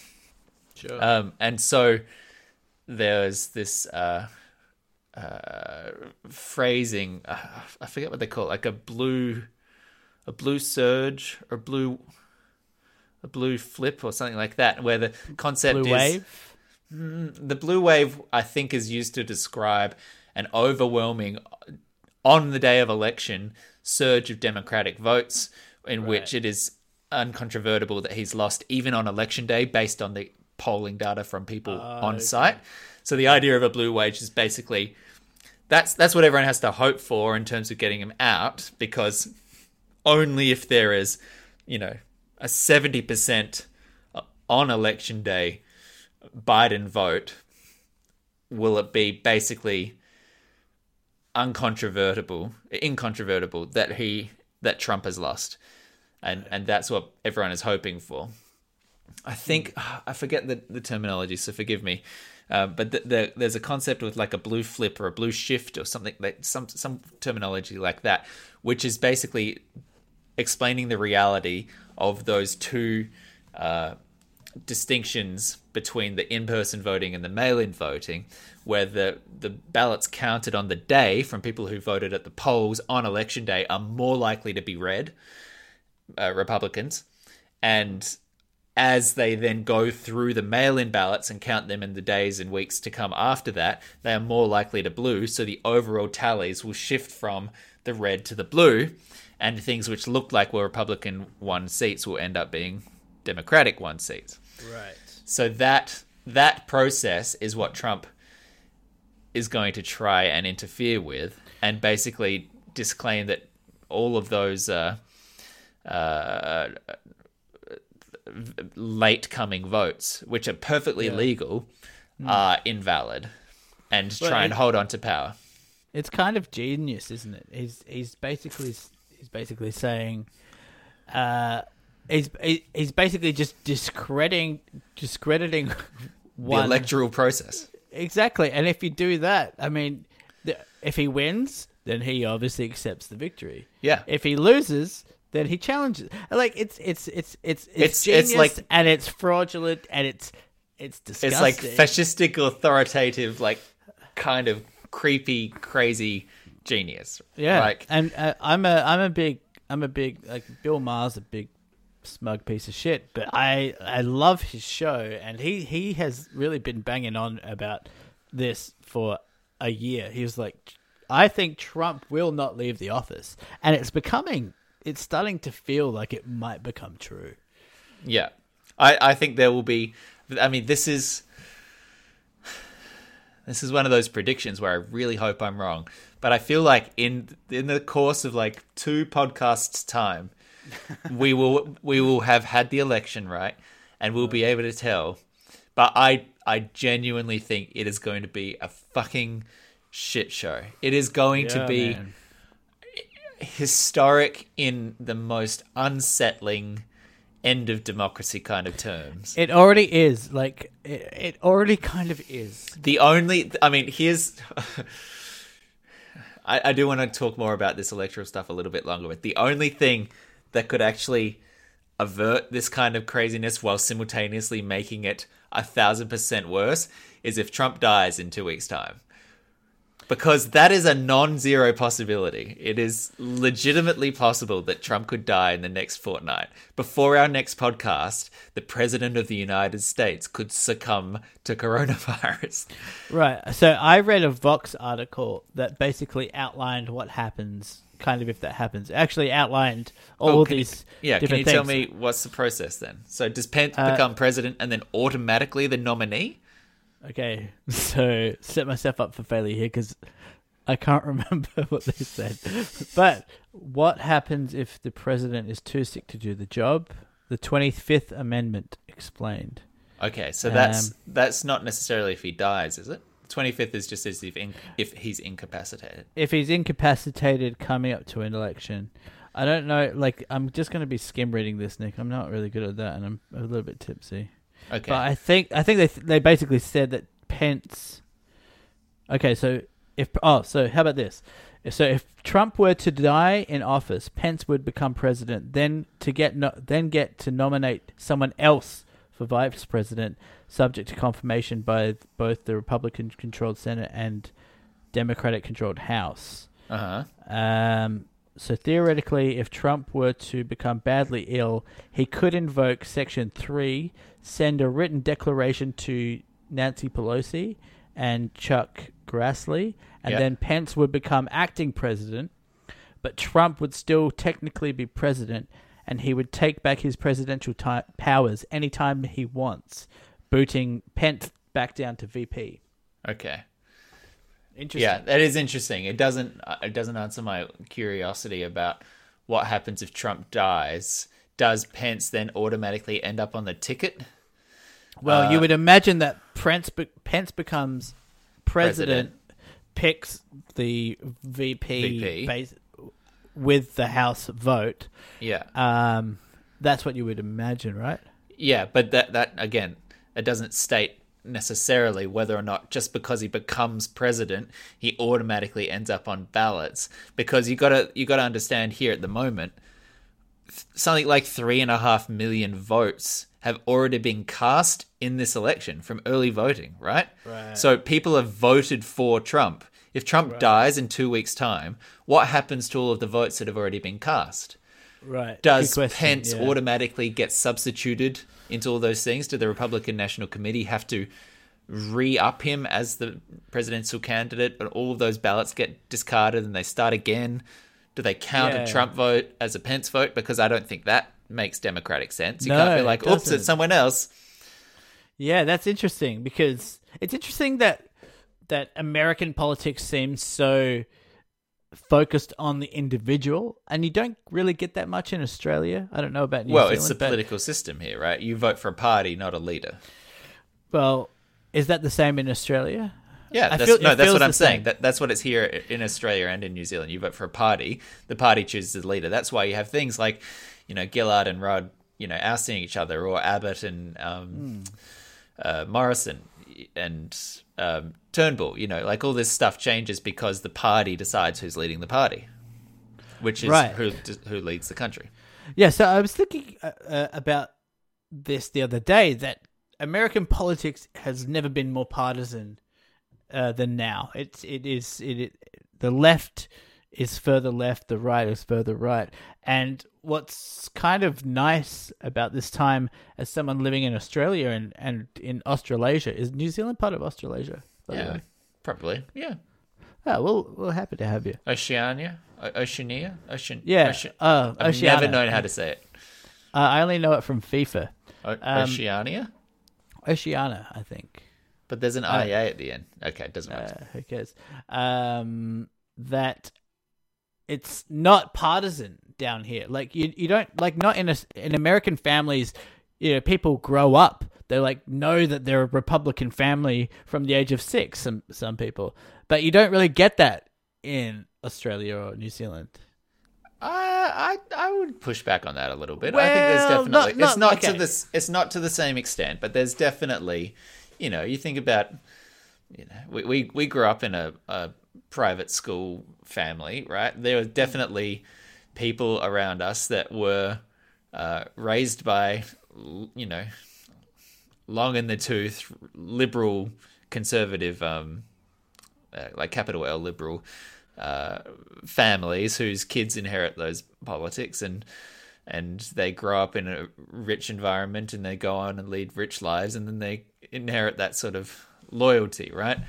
Sure. Um, and so there's this uh, uh, phrasing. Uh, I forget what they call it, like a blue, a blue surge or blue, a blue flip or something like that, where the concept Blue is wave. Mm, the blue wave. I think is used to describe an overwhelming, on the day of election, surge of Democratic votes, in which it is uncontrovertible that he's lost even on election day based on the polling data from people ah, on site. So the idea of a blue wave is basically that's that's what everyone has to hope for in terms of getting him out because only if there is, you know, a 70% on election day Biden vote will it be basically uncontrovertible incontrovertible that he that Trump has lost. And and that's what everyone is hoping for. I think I forget the, the terminology, so forgive me. Uh, but the, the, there's a concept with like a blue flip or a blue shift or something like some some terminology like that, which is basically explaining the reality of those two uh, distinctions between the in-person voting and the mail-in voting, where the the ballots counted on the day from people who voted at the polls on election day are more likely to be red, uh, Republicans, and as they then go through the mail in ballots and count them in the days and weeks to come after that, they are more likely to blue. So the overall tallies will shift from the red to the blue, and things which looked like were Republican won seats will end up being Democratic won seats. Right. So that that process is what Trump is going to try and interfere with, and basically disclaim that all of those uh, uh, late coming votes, which are perfectly legal, are invalid, and Well, try and hold on to power. It's kind of genius, isn't it? He's he's basically he's basically saying, uh, he's he's basically just discrediting discrediting The one electoral process. exactly. And if you do that, I mean, the, if he wins, then he obviously accepts the victory. Yeah. If he loses, then he challenges. Like it's it's it's it's it's, It's- genius it's like- and it's fraudulent and it's it's disgusting. It's like fascistic, authoritative, like kind of creepy, crazy genius. Yeah, Like and uh, I'm a I'm a big I'm a big like Bill Maher's a big smug piece of shit, but I I love his show, and he he has really been banging on about this for a year. He was like, I think Trump will not leave the office, and it's becoming it's starting to feel like it might become true. Yeah, I, I think there will be. I mean, this is this is one of those predictions where I really hope I'm wrong, but I feel like in in the course of like two podcasts time, we will we will have had the election right, and we'll be able to tell. But I I genuinely think it is going to be a fucking shit show. It is going to be man. historic in the most unsettling end of democracy kind of terms. It already is like it, it already kind of is. The only, I mean, here's. I, I do want to talk more about this electoral stuff a little bit longer, but the only thing that could actually avert this kind of craziness while simultaneously making it a thousand percent worse is if Trump dies in two weeks' time. Because that is a non zero possibility. It is legitimately possible that Trump could die in the next fortnight. Before our next podcast, the President of the United States could succumb to coronavirus. Right. So I read a Vox article that basically outlined what happens, kind of if that happens. It actually outlined all Oh, can you- these. yeah, can different you tell me what's the process then? So does Pence Uh, become president and then automatically the nominee? Okay, so set myself up for failure here because I can't remember what they said. But what happens if the president is too sick to do the job? The Twenty Fifth Amendment explained. Okay, so that's Um, that's not necessarily if he dies, is it? Twenty fifth is just as if in, if he's incapacitated. If he's incapacitated coming up to an election, I don't know. Like, I'm just going to be skim reading this, Nick. I'm not really good at that, and I'm a little bit tipsy. Okay. But I think I think they they basically said that Pence. Okay, so if oh, so how about this? So if Trump were to die in office, Pence would become president. Then to get no, then get to nominate someone else for vice president, subject to confirmation by both the Republican-controlled Senate and Democratic-controlled House. uh huh. Um, so theoretically, if Trump were to become badly ill, he could invoke Section 3, send a written declaration to Nancy Pelosi and Chuck Grassley, and Yeah. then Pence would become acting president, but Trump would still technically be president, and he would take back his presidential ti powers anytime he wants, booting Pence back down to VP. Okay. Interesting. Yeah, that is interesting. It doesn't uh, it doesn't answer my curiosity about what happens if Trump dies. Does Pence then automatically end up on the ticket? Well, you Uh, would imagine that Pence, be- Pence becomes president, picks the VP, VP. Base, with the House vote. Yeah. Um, that's what you would imagine, right? Yeah, but that that again, it doesn't state necessarily whether or not just because he becomes president, he automatically ends up on ballots. Because you gotta you gotta understand here at the moment, something like three and a half million votes have already been cast in this election from early voting, right? Right. So people have voted for Trump. If Trump dies in two weeks' time, what happens to all of the votes that have already been cast? Right. Does question, Pence yeah. automatically get substituted into all those things? Do the Republican National Committee have to re up him as the presidential candidate, but all of those ballots get discarded and they start again? Do they count Yeah. a Trump vote as a Pence vote? Because I don't think that makes democratic sense. You No, can't be it like, oops, it's someone else. Yeah, that's interesting because it's interesting that that American politics seems so focused on the individual, and you don't really get that much in Australia. I don't know about New Zealand. well, Zealand. it's the political system here, right? You vote for a party, not a leader. Well, is that the same in Australia? Yeah, that's, feel- no, that's what I'm saying. That, that's what it's here in Australia and in New Zealand. You vote for a party, the party chooses the leader. That's why you have things like, you know, Gillard and Rudd, you know, ousting each other, or Abbott and um, Hmm. uh, Morrison and um, Turnbull. You know, like all this stuff changes because the party decides who's leading the party, which is Right. who who leads the country. Yeah, so I was thinking uh, uh, about this the other day that American politics has never been more partisan uh, than now. It's it is it, it the left is further left, the right is further right, and what's kind of nice about this time as someone living in Australia and and in Australasia is New Zealand part of Australasia. Yeah, probably. Yeah, Oh, well, we're happy to have you. Oceania, o- Oceania, Ocean. Yeah, Ocean- uh, I've Oceania. never known how to say it. Uh, I only know it from FIFA. O- Um, Oceania. Oceania, I think. But there's an IA at the end. Okay, it doesn't matter. uh, who cares? Um, that it's not partisan down here. Like you, you don't like not in a, in American families. You know, people grow up. They like know that they're a Republican family from the age of six. Some some people, but you don't really get that in Australia or New Zealand. I, I I would push back on that a little bit. I think there's Well, definitely not- it's not- not okay. to this it's not to the same extent, but there's definitely you know you think about you know we we, we grew up in a, a private school family, right? There were definitely people around us that were uh, raised by you know long in the tooth liberal conservative um uh, like capital L liberal uh, families whose kids inherit those politics and and they grow up in a rich environment and they go on and lead rich lives and then they inherit that sort of loyalty, right?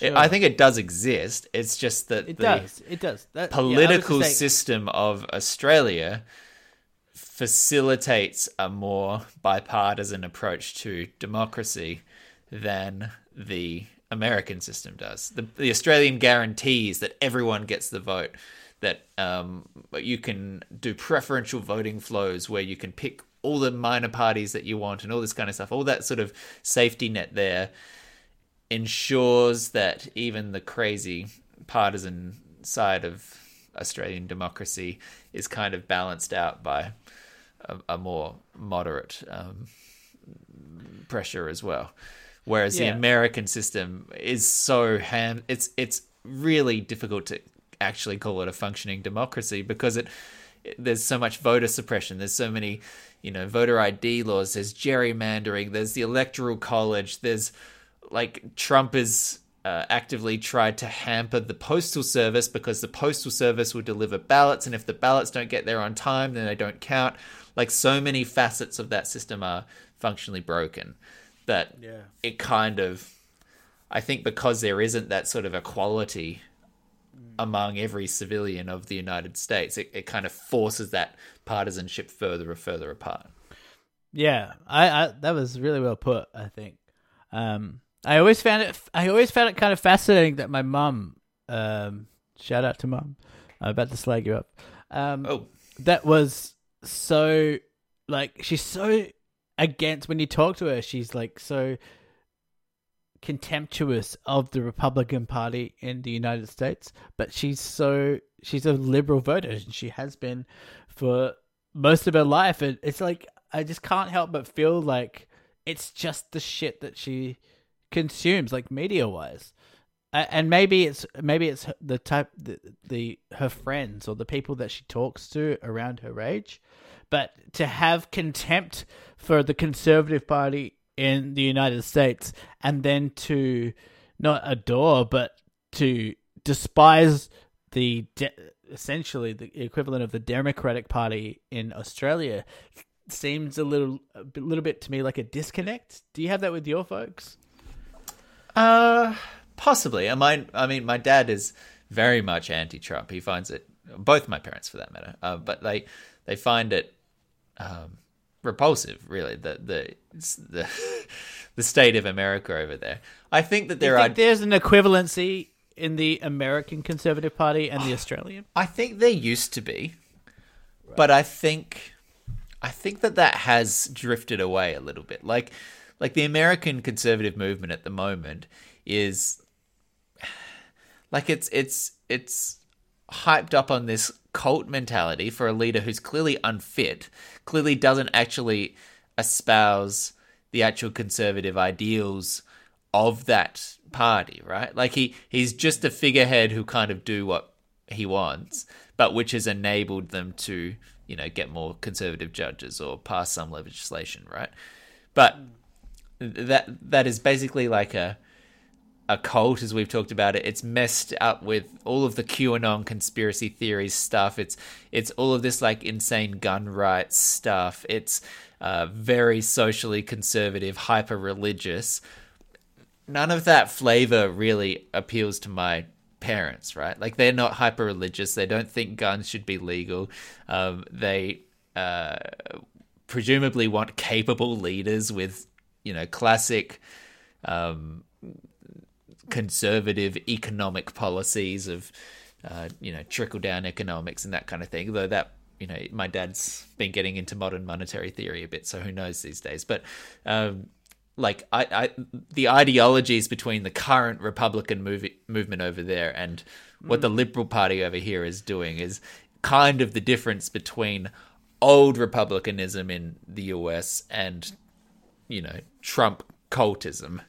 It, I think it does exist. It's just that It the does. It does. That, yeah, political saying- system of Australia facilitates a more bipartisan approach to democracy than the American system does. The, the Australian guarantees that everyone gets the vote, that um, you can do preferential voting flows where you can pick all the minor parties that you want and all this kind of stuff, all that sort of safety net there ensures that even the crazy partisan side of Australian democracy is kind of balanced out by a, a more moderate um, pressure as well. Whereas Yeah. the American system is so ham, it's it's really difficult to actually call it a functioning democracy because it, it there's so much voter suppression. There's so many, you know, voter ID laws. There's gerrymandering. There's the electoral college. There's like Trump is uh, actively tried to hamper the postal service because the postal service will deliver ballots, and if the ballots don't get there on time, then they don't count. Like so many facets of that system are functionally broken that Yeah. it kind of, I think, because there isn't that sort of equality among every civilian of the United States, it, it kind of forces that partisanship further and further apart. Yeah, I, I that was really well put. I think. Um, I always found it. I always found it kind of fascinating that my mum. Um, shout out to mum. I'm about to slag you up. Um, Oh, that was so like she's so against when you talk to her. She's like so contemptuous of the Republican Party in the United States, but she's so she's a liberal voter and she has been for most of her life. And it's like I just can't help but feel like it's just the shit that she consumes, like media wise. And maybe it's maybe it's the type the, the her friends or the people that she talks to around her age, but to have contempt for the conservative party in the United States and then to not adore but to despise the de- essentially the equivalent of the Democratic Party in Australia seems a little a little bit to me like a disconnect. Do you have that with your folks? Uh, possibly. I mean, I mean, my dad is very much anti-Trump. He finds it. Both my parents, for that matter. Uh, but they they find it um, repulsive. Really, the the the the state of America over there. I think that there are. think there's an equivalency in the American Conservative Party and the Australian? I think there used to be, but I think I think that that has drifted away a little bit. Like like the American conservative movement at the moment is like it's it's it's hyped up on this cult mentality for a leader who's clearly unfit, clearly doesn't actually espouse the actual conservative ideals of that party, right? Like he he's just a figurehead who kind of do what he wants, but which has enabled them to, you know, get more conservative judges or pass some legislation, right? But that that is basically like a a cult as we've talked about it. It's messed up with all of the QAnon conspiracy theories stuff. It's it's all of this like insane gun rights stuff. It's uh, very socially conservative, hyper religious. None of that flavor really appeals to my parents, right? Like they're not hyper religious. They don't think guns should be legal. Um, they uh, presumably want capable leaders with you know classic um, conservative economic policies of uh, you know trickle down economics and that kind of thing. Though that you know my dad's been getting into modern monetary theory a bit, so who knows these days. But um, like I, I, the ideologies between the current Republican movement over there and what the Liberal Party over here is doing is kind of the difference between old republicanism in the US and you know Trump cultism.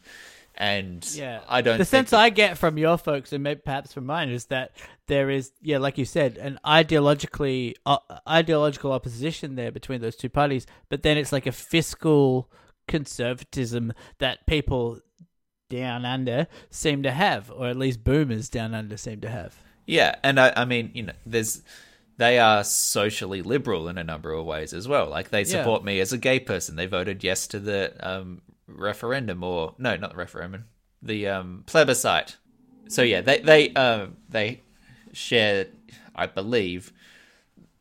And Yeah, I don't The sense I get from your folks and maybe perhaps from mine is that there is, yeah, like you said, an ideologically uh, ideological opposition there between those two parties, but then it's like a fiscal conservatism that people down under seem to have, or at least boomers down under seem to have. Yeah, and I, I mean, you know, there's they are socially liberal in a number of ways as well. Like they Yeah. support me as a gay person. They voted yes to the um, referendum, or no, not the referendum, the um, plebiscite. So yeah, they they uh, they share, I believe,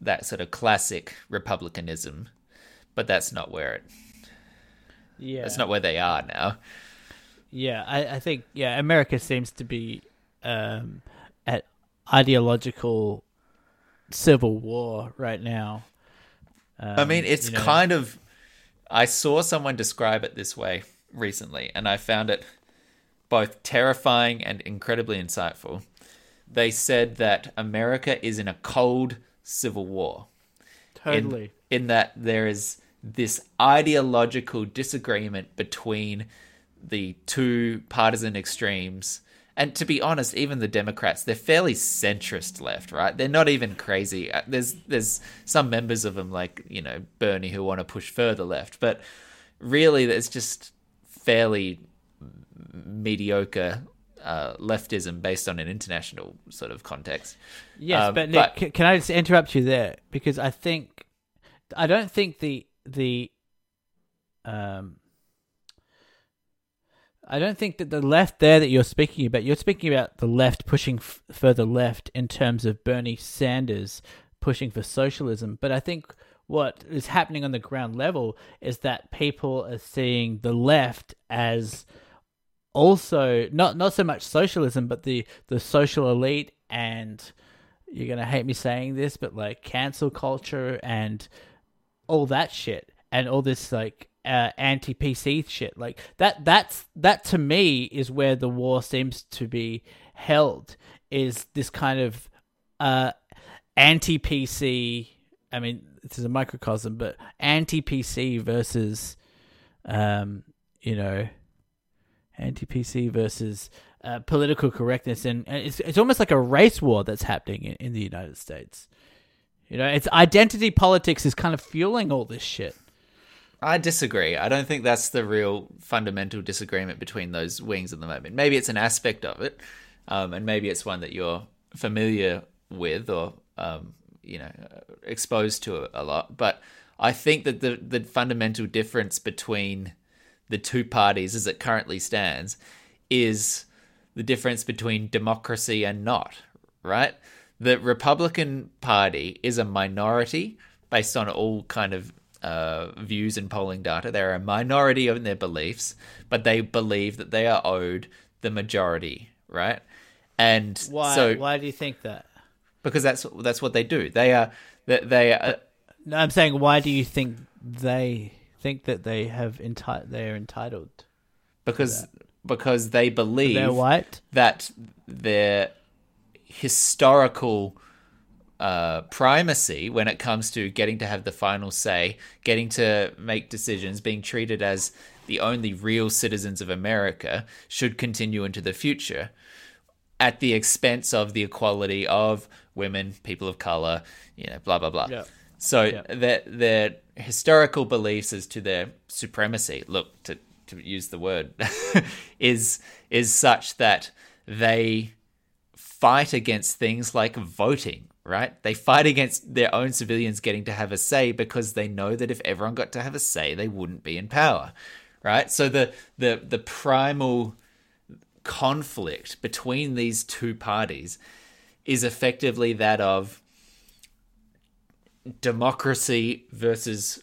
that sort of classic republicanism, but that's not where it. Yeah, That's not where they are now. Yeah, I, I think yeah, America seems to be um, at ideological civil war right now. Um, I mean, it's you know, kind of. I saw someone describe it this way recently, and I found it both terrifying and incredibly insightful. They said that America is in a cold civil war. In- totally. In, that there is this ideological disagreement between the two partisan extremes. And to be honest, even the Democrats, they're fairly centrist left, right? They're not even crazy. Uh, There's there's some members of them like, you know, Bernie who want to push further left, but really it's just fairly mediocre uh, leftism based on an international sort of context. Yes, Um, but Nick, but- can I just interrupt you there because I think I don't think the the um I don't think that the left there that you're speaking about you're speaking about the left pushing f- further left in terms of Bernie Sanders pushing for socialism, but I think what is happening on the ground level is that people are seeing the left as also not not so much socialism, but the the social elite. And you're gonna hate me saying this, but like cancel culture and all that shit and all this like uh, anti PC shit like that. That's that to me is where the war seems to be held. Is this kind of uh, anti PC? I mean, this is a microcosm, but anti PC versus, um, you know, anti PC versus uh, political correctness, and, and it's it's almost like a race war that's happening in, in the United States. You know, it's identity politics is kind of fueling all this shit. I disagree. I don't think that's the real fundamental disagreement between those wings at the moment. Maybe it's an aspect of it, um, and maybe it's one that you're familiar with or um, you know exposed to a lot. But I think that the the fundamental difference between the two parties as it currently stands is the difference between democracy and not, right? The Republican Party is a minority based on all kind of uh, views and polling data. They're a minority in their beliefs, but they believe that they are owed the majority, right? And Why? so why do you think that? because that's that's what they do. They are they, they are No, I'm saying why do you think they think that they have enti- they're entitled? because because they believe They're white. that their historical uh, primacy when it comes to getting to have the final say, getting to make decisions, being treated as the only real citizens of America should continue into the future at the expense of the equality of women, people of color, you know, blah blah blah. Yeah. So Yeah. their their historical beliefs as to their supremacy, look to to use the word, is is such that they fight against things like voting, right? They fight against their own civilians getting to have a say because they know that if everyone got to have a say, they wouldn't be in power, right? So the the the primal conflict between these two parties is effectively that of democracy versus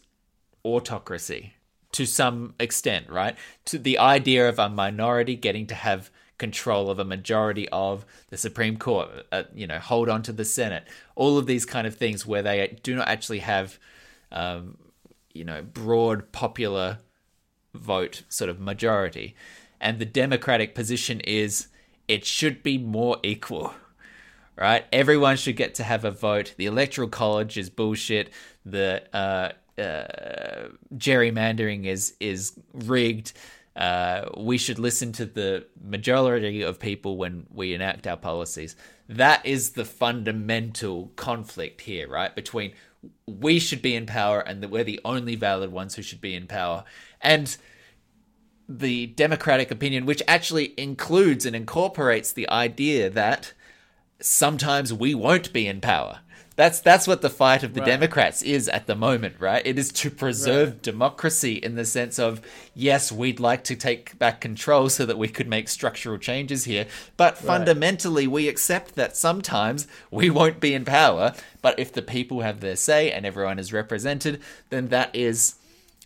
autocracy to some extent, right? To the idea of a minority getting to have control of a majority of the Supreme Court, uh, you know, hold on to the Senate, all of these kind of things where they do not actually have, um, you know, broad popular vote sort of majority. And the Democratic position is it should be more equal, right? Everyone should get to have a vote. The Electoral College is bullshit. The uh, uh, gerrymandering is is rigged. Uh, we should listen to the majority of people when we enact our policies. That is the fundamental conflict here, right? Between we should be in power and that we're the only valid ones who should be in power. And the democratic opinion, which actually includes and incorporates the idea that sometimes we won't be in power. That's that's what the fight of the Right. Democrats is at the moment, right? It is to preserve democracy in the sense of yes, we'd like to take back control so that we could make structural changes here, but fundamentally we accept that sometimes we won't be in power, but if the people have their say and everyone is represented, then that is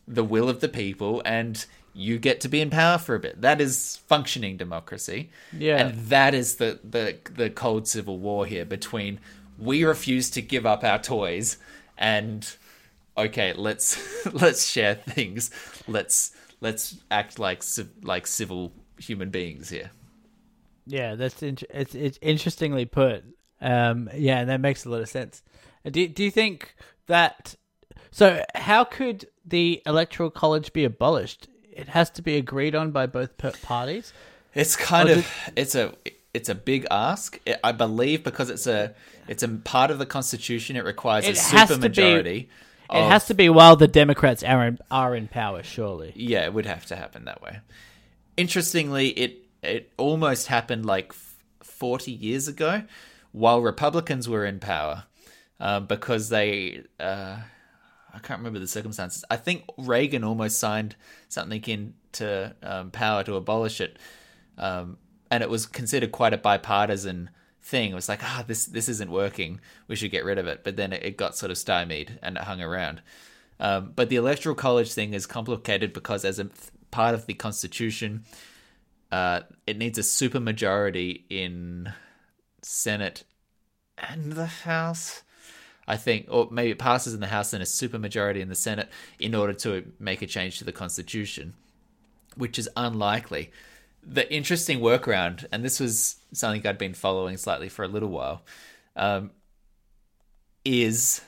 the will of the people and you get to be in power for a bit. That is functioning democracy. Yeah. And that is the, the, the cold civil war here between we refuse to give up our toys and okay, let's let's share things. Let's let's act like like civil human beings here. Yeah, that's in- it's it's interestingly put. Um, yeah, and that makes a lot of sense. Do do you think that? So, how could the electoral college be abolished? It has to be agreed on by both parties. It's kind of it's a it's a big ask. I believe because it's a it's a part of the constitution. It requires it a super majority. It of, has to be while the Democrats are in, are in power, surely. Yeah, it would have to happen that way. Interestingly, it it almost happened like 40 years ago while Republicans were in power uh, because they. Uh, I can't remember the circumstances. I think Reagan almost signed something into um, power to abolish it, um, and it was considered quite a bipartisan thing. It was like, ah, oh, this this isn't working. We should get rid of it. But then it, got sort of stymied and it hung around. Um, but the electoral college thing is complicated because as a part of the constitution, uh, it needs a supermajority in Senate and the House. I think, or maybe it passes in the House and a supermajority in the Senate in order to make a change to the Constitution, which is unlikely the interesting workaround, and this was something I'd been following slightly for a little while, um, is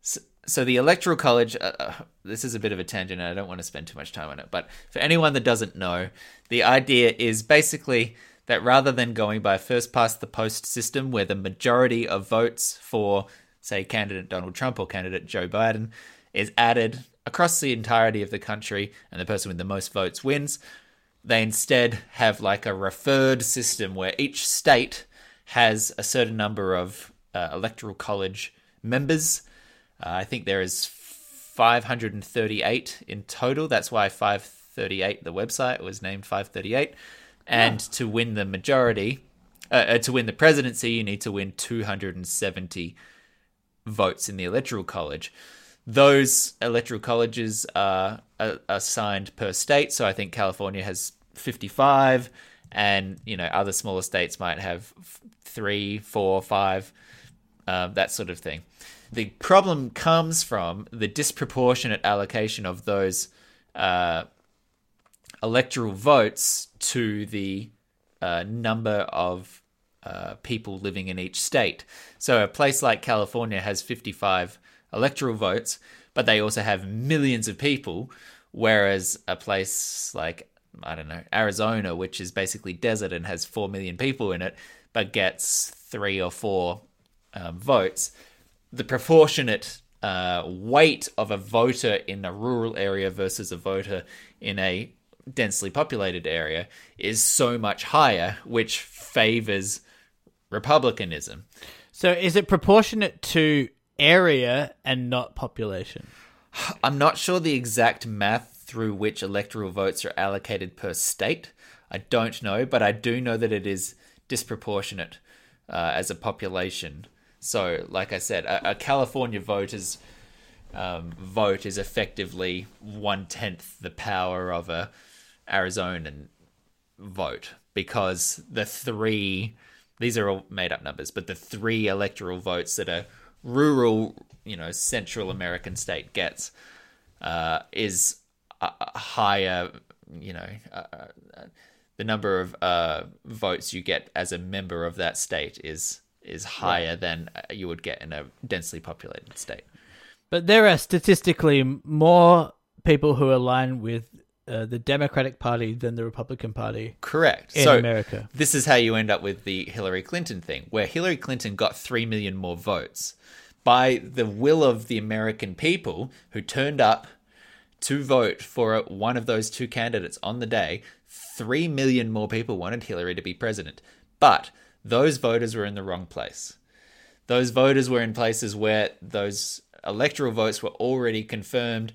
so, so, the electoral college. Uh, uh, this is a bit of a tangent, and I don't want to spend too much time on it. But for anyone that doesn't know, the idea is basically that rather than going by a first past the post system, where the majority of votes for, say, candidate Donald Trump or candidate Joe Biden is added across the entirety of the country, and the person with the most votes wins. They instead have like a referred system where each state has a certain number of uh, electoral college members. Uh, I think there is 538 in total. That's why 538, the website, was named 538. And yeah. to win the majority, uh, uh, to win the presidency, you need to win 270 votes in the electoral college. Those electoral colleges are assigned per state. So I think California has 55, and you know other smaller states might have three, four, five, um, that sort of thing. The problem comes from the disproportionate allocation of those uh, electoral votes to the uh, number of uh, people living in each state. So a place like California has 55 electoral votes, but they also have millions of people, whereas a place like I don't know Arizona, which is basically desert and has four million people in it, but gets three or four um, votes, the proportionate uh, weight of a voter in a rural area versus a voter in a densely populated area is so much higher, which favors republicanism. So, is it proportionate to area and not population? I'm not sure the exact math through which electoral votes are allocated per state. I don't know, but I do know that it is disproportionate uh, as a population. So, like I said, a, a California voter's um, vote is effectively one tenth the power of a Arizonan vote because the three these are all made up numbers, but the three electoral votes that a rural, you know, Central American state gets uh, is a higher, you know, uh, uh, the number of uh, votes you get as a member of that state is is higher right. than you would get in a densely populated state. But there are statistically more people who align with uh, the Democratic Party than the Republican Party. Correct. In so America. This is how you end up with the Hillary Clinton thing, where Hillary Clinton got 3 million more votes by the will of the American people who turned up to vote for one of those two candidates on the day, 3 million more people wanted Hillary to be president. But those voters were in the wrong place. Those voters were in places where those electoral votes were already confirmed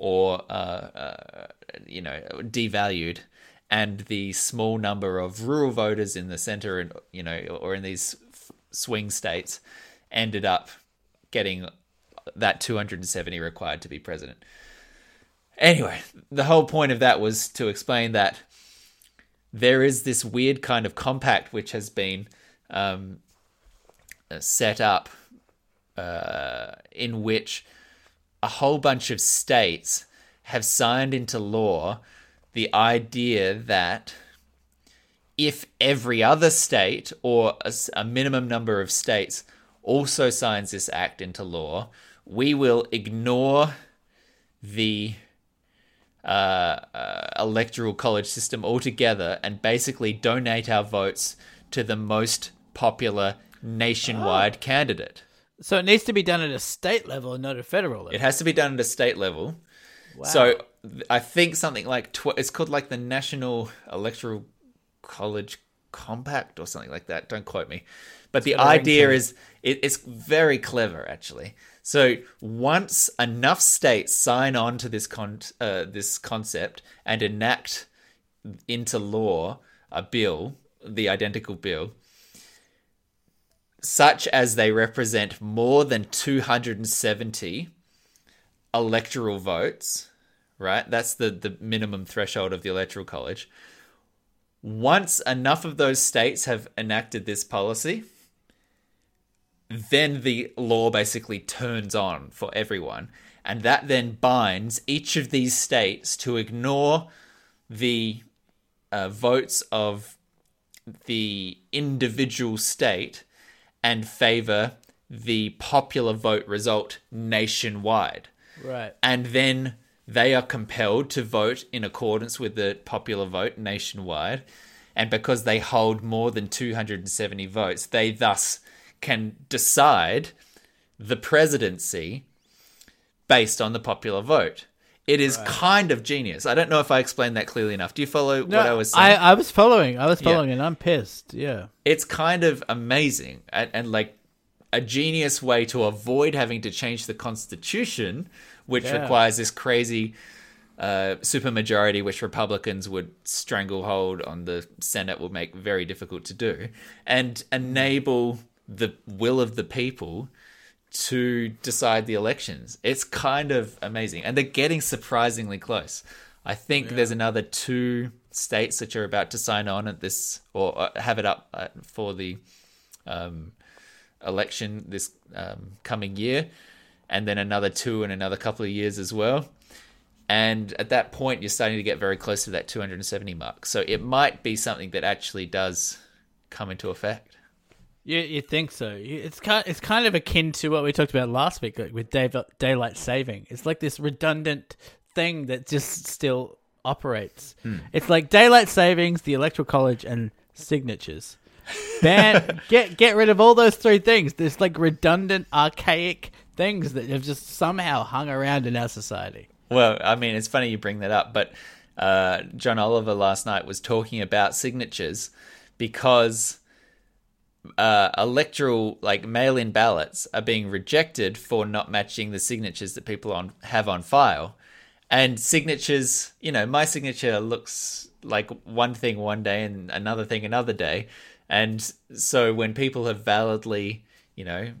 or, uh, uh, you know, devalued. And the small number of rural voters in the center and, you know, or in these swing states ended up getting that 270 required to be president. Anyway, the whole point of that was to explain that there is this weird kind of compact which has been um, set up uh, in which a whole bunch of states have signed into law the idea that if every other state or a, a, minimum number of states also signs this act into law, we will ignore the uh, uh, electoral college system altogether and basically donate our votes to the most popular nationwide oh. candidate. So it needs to be done at a state level and not a federal level. It has to be done at a state level. Wow. So I think something like tw- it's called like the National Electoral College Compact or something like that. Don't quote me. But the idea is it, it's very clever actually. So once enough states sign on to this con- uh, this concept and enact into law a bill, the identical bill, such as they represent more than 270 electoral votes, right? That's the, the minimum threshold of the Electoral College. Once enough of those states have enacted this policy, then the law basically turns on for everyone. And that then binds each of these states to ignore the uh, votes of the individual state and favor the popular vote result nationwide. Right. And then they are compelled to vote in accordance with the popular vote nationwide. And because they hold more than 270 votes, they thus can decide the presidency based on the popular vote. It is right. kind of genius. I don't know if I explained that clearly enough. Do you follow no, what I was saying? I, I was following. I was following, yeah. and I'm pissed. Yeah. It's kind of amazing and, and, like a genius way to avoid having to change the constitution, which yeah. requires this crazy uh, supermajority, which Republicans would stranglehold on the Senate, would make very difficult to do, and enable the will of the people to decide the elections. It's kind of amazing. And they're getting surprisingly close. I think yeah. there's another two states that are about to sign on at this or uh, have it up uh, for the um, election this um, coming year, and then another two in another couple of years as well. And at that point, you're starting to get very close to that 270 mark. So it might be something that actually does come into effect. You you think so? It's kind it's kind of akin to what we talked about last week like with day, daylight saving. It's like this redundant thing that just still operates. Hmm. It's like daylight savings, the electoral college, and signatures. Ban get get rid of all those three things. There's like redundant, archaic things that have just somehow hung around in our society. Well, I mean, it's funny you bring that up, but uh, John Oliver last night was talking about signatures because uh, electoral like mail-in ballots are being rejected for not matching the signatures that people on have on file. And signatures you know my signature looks like one thing one day and another thing another day. And so when people have validly you know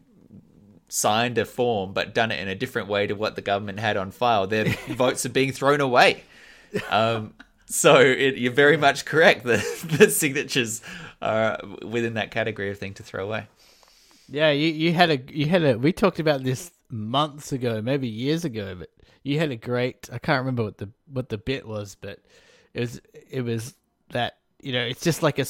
signed a form but done it in a different way to what the government had on file their votes are being thrown away. Um, so it, you're very much correct the, the signatures are within that category of thing to throw away. Yeah, you, you had a you had a we talked about this months ago, maybe years ago, but you had a great I can't remember what the what the bit was, but it was it was that you know it's just like a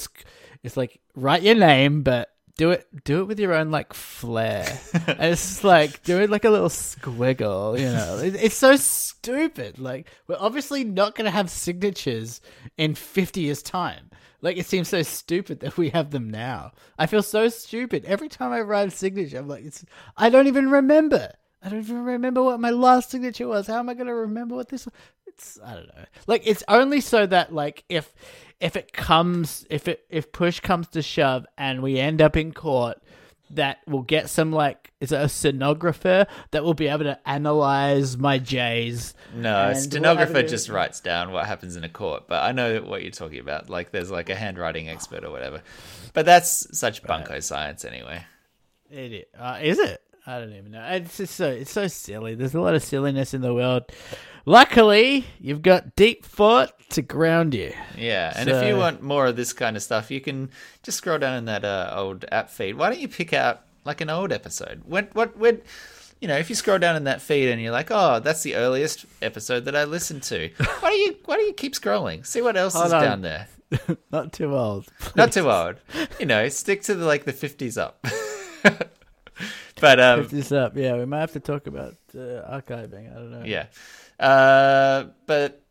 it's like write your name, but do it do it with your own like flair. and it's like do it like a little squiggle, you know. It, it's so stupid. Like we're obviously not going to have signatures in 50 years time. Like it seems so stupid that we have them now. I feel so stupid every time I write a signature. I'm like, it's I don't even remember. I don't even remember what my last signature was. How am I going to remember what this? It's I don't know. Like it's only so that like if if it comes if it if push comes to shove and we end up in court that will get some like is it a stenographer that will be able to analyze my J's. No, a stenographer just writes down what happens in a court, but I know what you're talking about. Like there's like a handwriting expert or whatever. But that's such bunko right. science anyway. It is. Uh, is it? I don't even know. It's just so it's so silly. There's a lot of silliness in the world. Luckily, you've got deep thought to ground you. Yeah, and so, if you want more of this kind of stuff, you can just scroll down in that uh, old app feed. Why don't you pick out like an old episode? When what when you know, if you scroll down in that feed and you're like, oh, that's the earliest episode that I listened to. Why do you why do you keep scrolling? See what else Hold is on. down there. Not too old. Not too old. You know, stick to the like the fifties up. but um, Lift this up. Yeah, we might have to talk about uh, archiving. I don't know. Yeah. Uh, but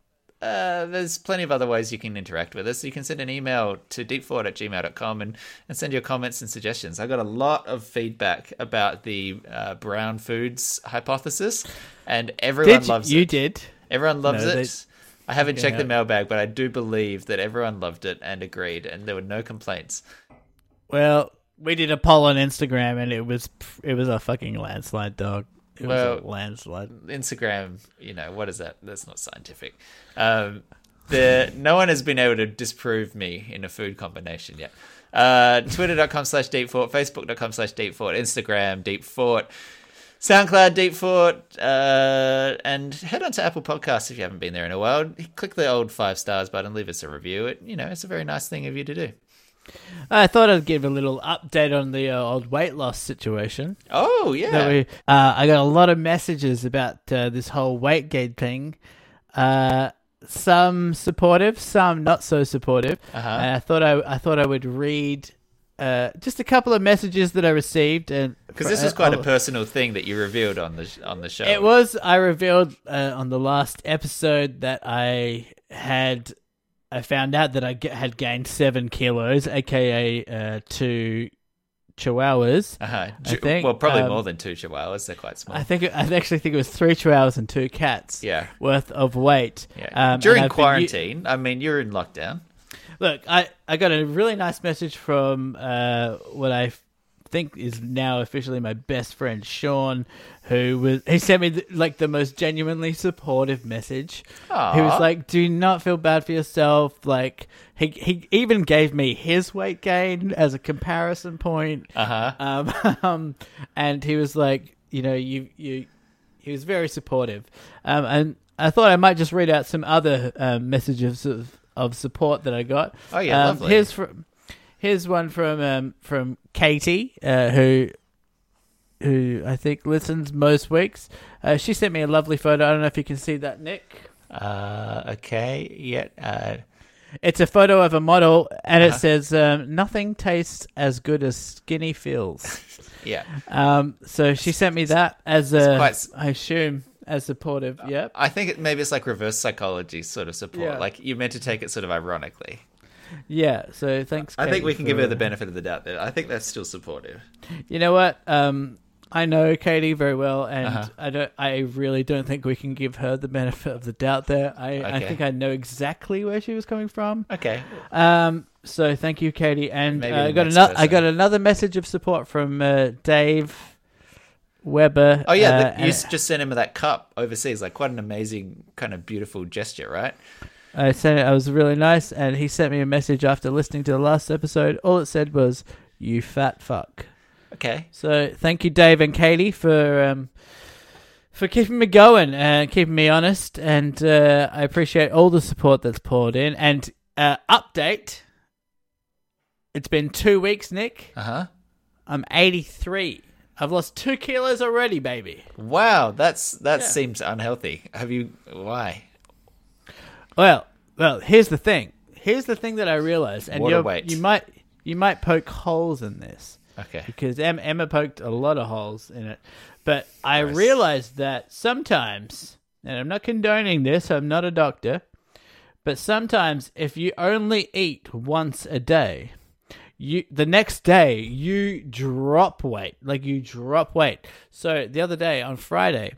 uh, there's plenty of other ways you can interact with us. You can send an email to deepforward at gmail.com and, and send your comments and suggestions. I got a lot of feedback about the uh, brown foods hypothesis, and everyone Did loves you it. did? Everyone loves No, it. I haven't checked the mailbag, but I do believe that everyone loved it and agreed, and there were no complaints. Well, we did a poll on Instagram, and it was it was a fucking landslide, dog. It Well- was a landslide. Instagram, you know, what is that? That's not scientific. Um, the no one has been able to disprove me in a food combination yet. Uh, Twitter.com slash deepfort, Facebook.com slash deepfort, Instagram deepfort, SoundCloud deepfort, uh, and head on to Apple Podcasts if you haven't been there in a while. Click the old five stars button, leave us a review. It you know it's a very nice thing of you to do. I thought I'd give a little update on the uh, old weight loss situation. Oh yeah, we, uh, I got a lot of messages about uh, this whole weight gain thing. Uh, some supportive, some not so supportive. Uh-huh. And I thought I, I thought I would read uh, just a couple of messages that I received, and because this was quite a uh, personal thing that you revealed on the sh- on the show. It was. I revealed uh, on the last episode that I had. I found out that I had gained seven kilos, aka uh, two chihuahuas. Uh-huh. I think, well, probably um, more than two chihuahuas. They're quite small. I think I actually think it was three chihuahuas and two cats. Yeah. worth of weight. Yeah. Um, During I've been quarantine, I mean, you're in lockdown. Look, I, I got a really nice message from uh, what I think is now officially my best friend Sean, who was he sent me like the most genuinely supportive message. Aw. He was like, "Do not feel bad for yourself." Like he he even gave me his weight gain as a comparison point. Uh huh. Um, um, and he was like, you know, you you, he was very supportive. Um, and I thought I might just read out some other um, messages of, of support that I got. Oh, yeah, um, lovely. Here's from here's one from um, from Katie, uh, who who I think listens most weeks. Uh, she sent me a lovely photo. I don't know if you can see that, Nick. Uh, okay. Yeah. Uh, It's a photo of a model, and Uh-huh. it says, um, "Nothing tastes as good as skinny feels." yeah. Um, so she sent me that as a, quite I assume, as supportive. Yep. I think it, maybe it's like reverse psychology sort of support. Yeah. Like you're meant to take it sort of ironically. Yeah. So thanks. I think we can give her the benefit of the doubt there. I think that's still supportive. You know what? Um, I know Katie very well, and Uh-huh. I don't. I really don't think we can give her the benefit of the doubt there. I, I think I know exactly where she was coming from. Okay. Um, so thank you, Katie, and uh, I got another. I got another message of support from uh, Dave Weber. Oh yeah, uh, that, you and- just sent him that cup overseas. Like quite an amazing, kind of beautiful gesture, right? I sent it. I was really nice, and he sent me a message after listening to the last episode. All it said was, "You fat fuck." Okay. So thank you, Dave and Katie, for um, for keeping me going and keeping me honest. And uh, I appreciate all the support that's poured in. And uh, update: It's been two weeks, Nick. Uh huh. I'm 83. I've lost two kilos already, baby. Wow, that's that Yeah. seems unhealthy. Have you? Why? Well, well, here's the thing. Here's the thing that I realized, and Water you're, weight. you might you might poke holes in this. Okay. because em- Emma poked a lot of holes in it. But I Nice. realized that sometimes, and I'm not condoning this, I'm not a doctor, but sometimes if you only eat once a day, you the next day you drop weight, like you drop weight. So the other day on Friday,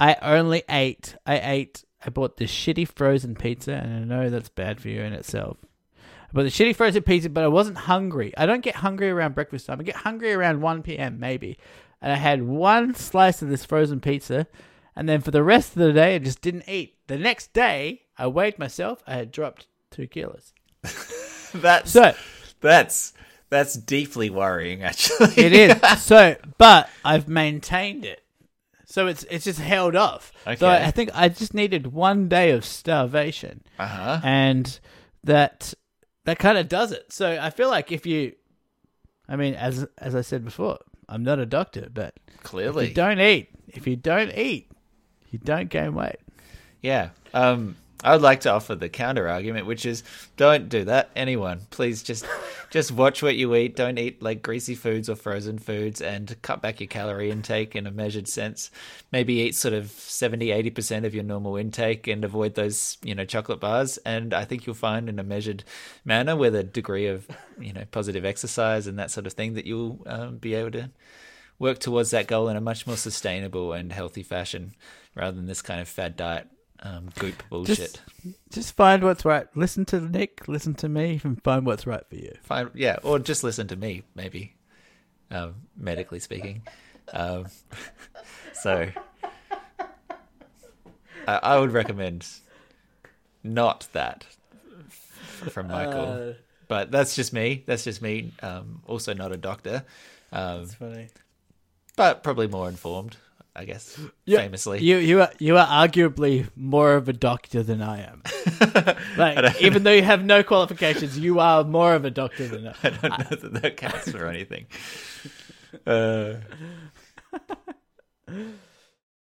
I only ate. I ate. I bought this shitty frozen pizza, and I know that's bad for you in itself. I bought the shitty frozen pizza, but I wasn't hungry. I don't get hungry around breakfast time. I get hungry around one p.m. maybe, and I had one slice of this frozen pizza, and then for the rest of the day, I just didn't eat. The next day, I weighed myself. I had dropped two kilos. That's So that's that's deeply worrying. Actually, it is so, but I've maintained it. So it's it's just held off. So Okay. I, I think I just needed one day of starvation, Uh huh. and that that kind of does it. So I feel like if you, I mean, as as I said before, I'm not a doctor, but if Clearly, you don't eat, if you don't eat, you don't gain weight. Yeah. Um, I would like to offer the counter argument, which is don't do that. Anyone, please just just watch what you eat. Don't eat like greasy foods or frozen foods and cut back your calorie intake in a measured sense. Maybe eat sort of 70, 80% of your normal intake and avoid those, you know, chocolate bars. And I think you'll find in a measured manner with a degree of, you know, positive exercise and that sort of thing that you'll um, be able to work towards that goal in a much more sustainable and healthy fashion rather than this kind of fad diet um, goop bullshit. Just, just find what's right. Listen to Nick, listen to me, and find what's right for you. Fine, yeah, or just listen to me, maybe, um, medically speaking. Um, so, I, I would recommend not that from Michael, Uh, but that's just me. That's just me. Um, also, not a doctor, um, It's funny. but probably more informed, I guess. Yeah, famously, You you are you are arguably more of a doctor than I am. Like even though you have no qualifications, you are more of a doctor than I. I don't know that that counts for anything. Uh,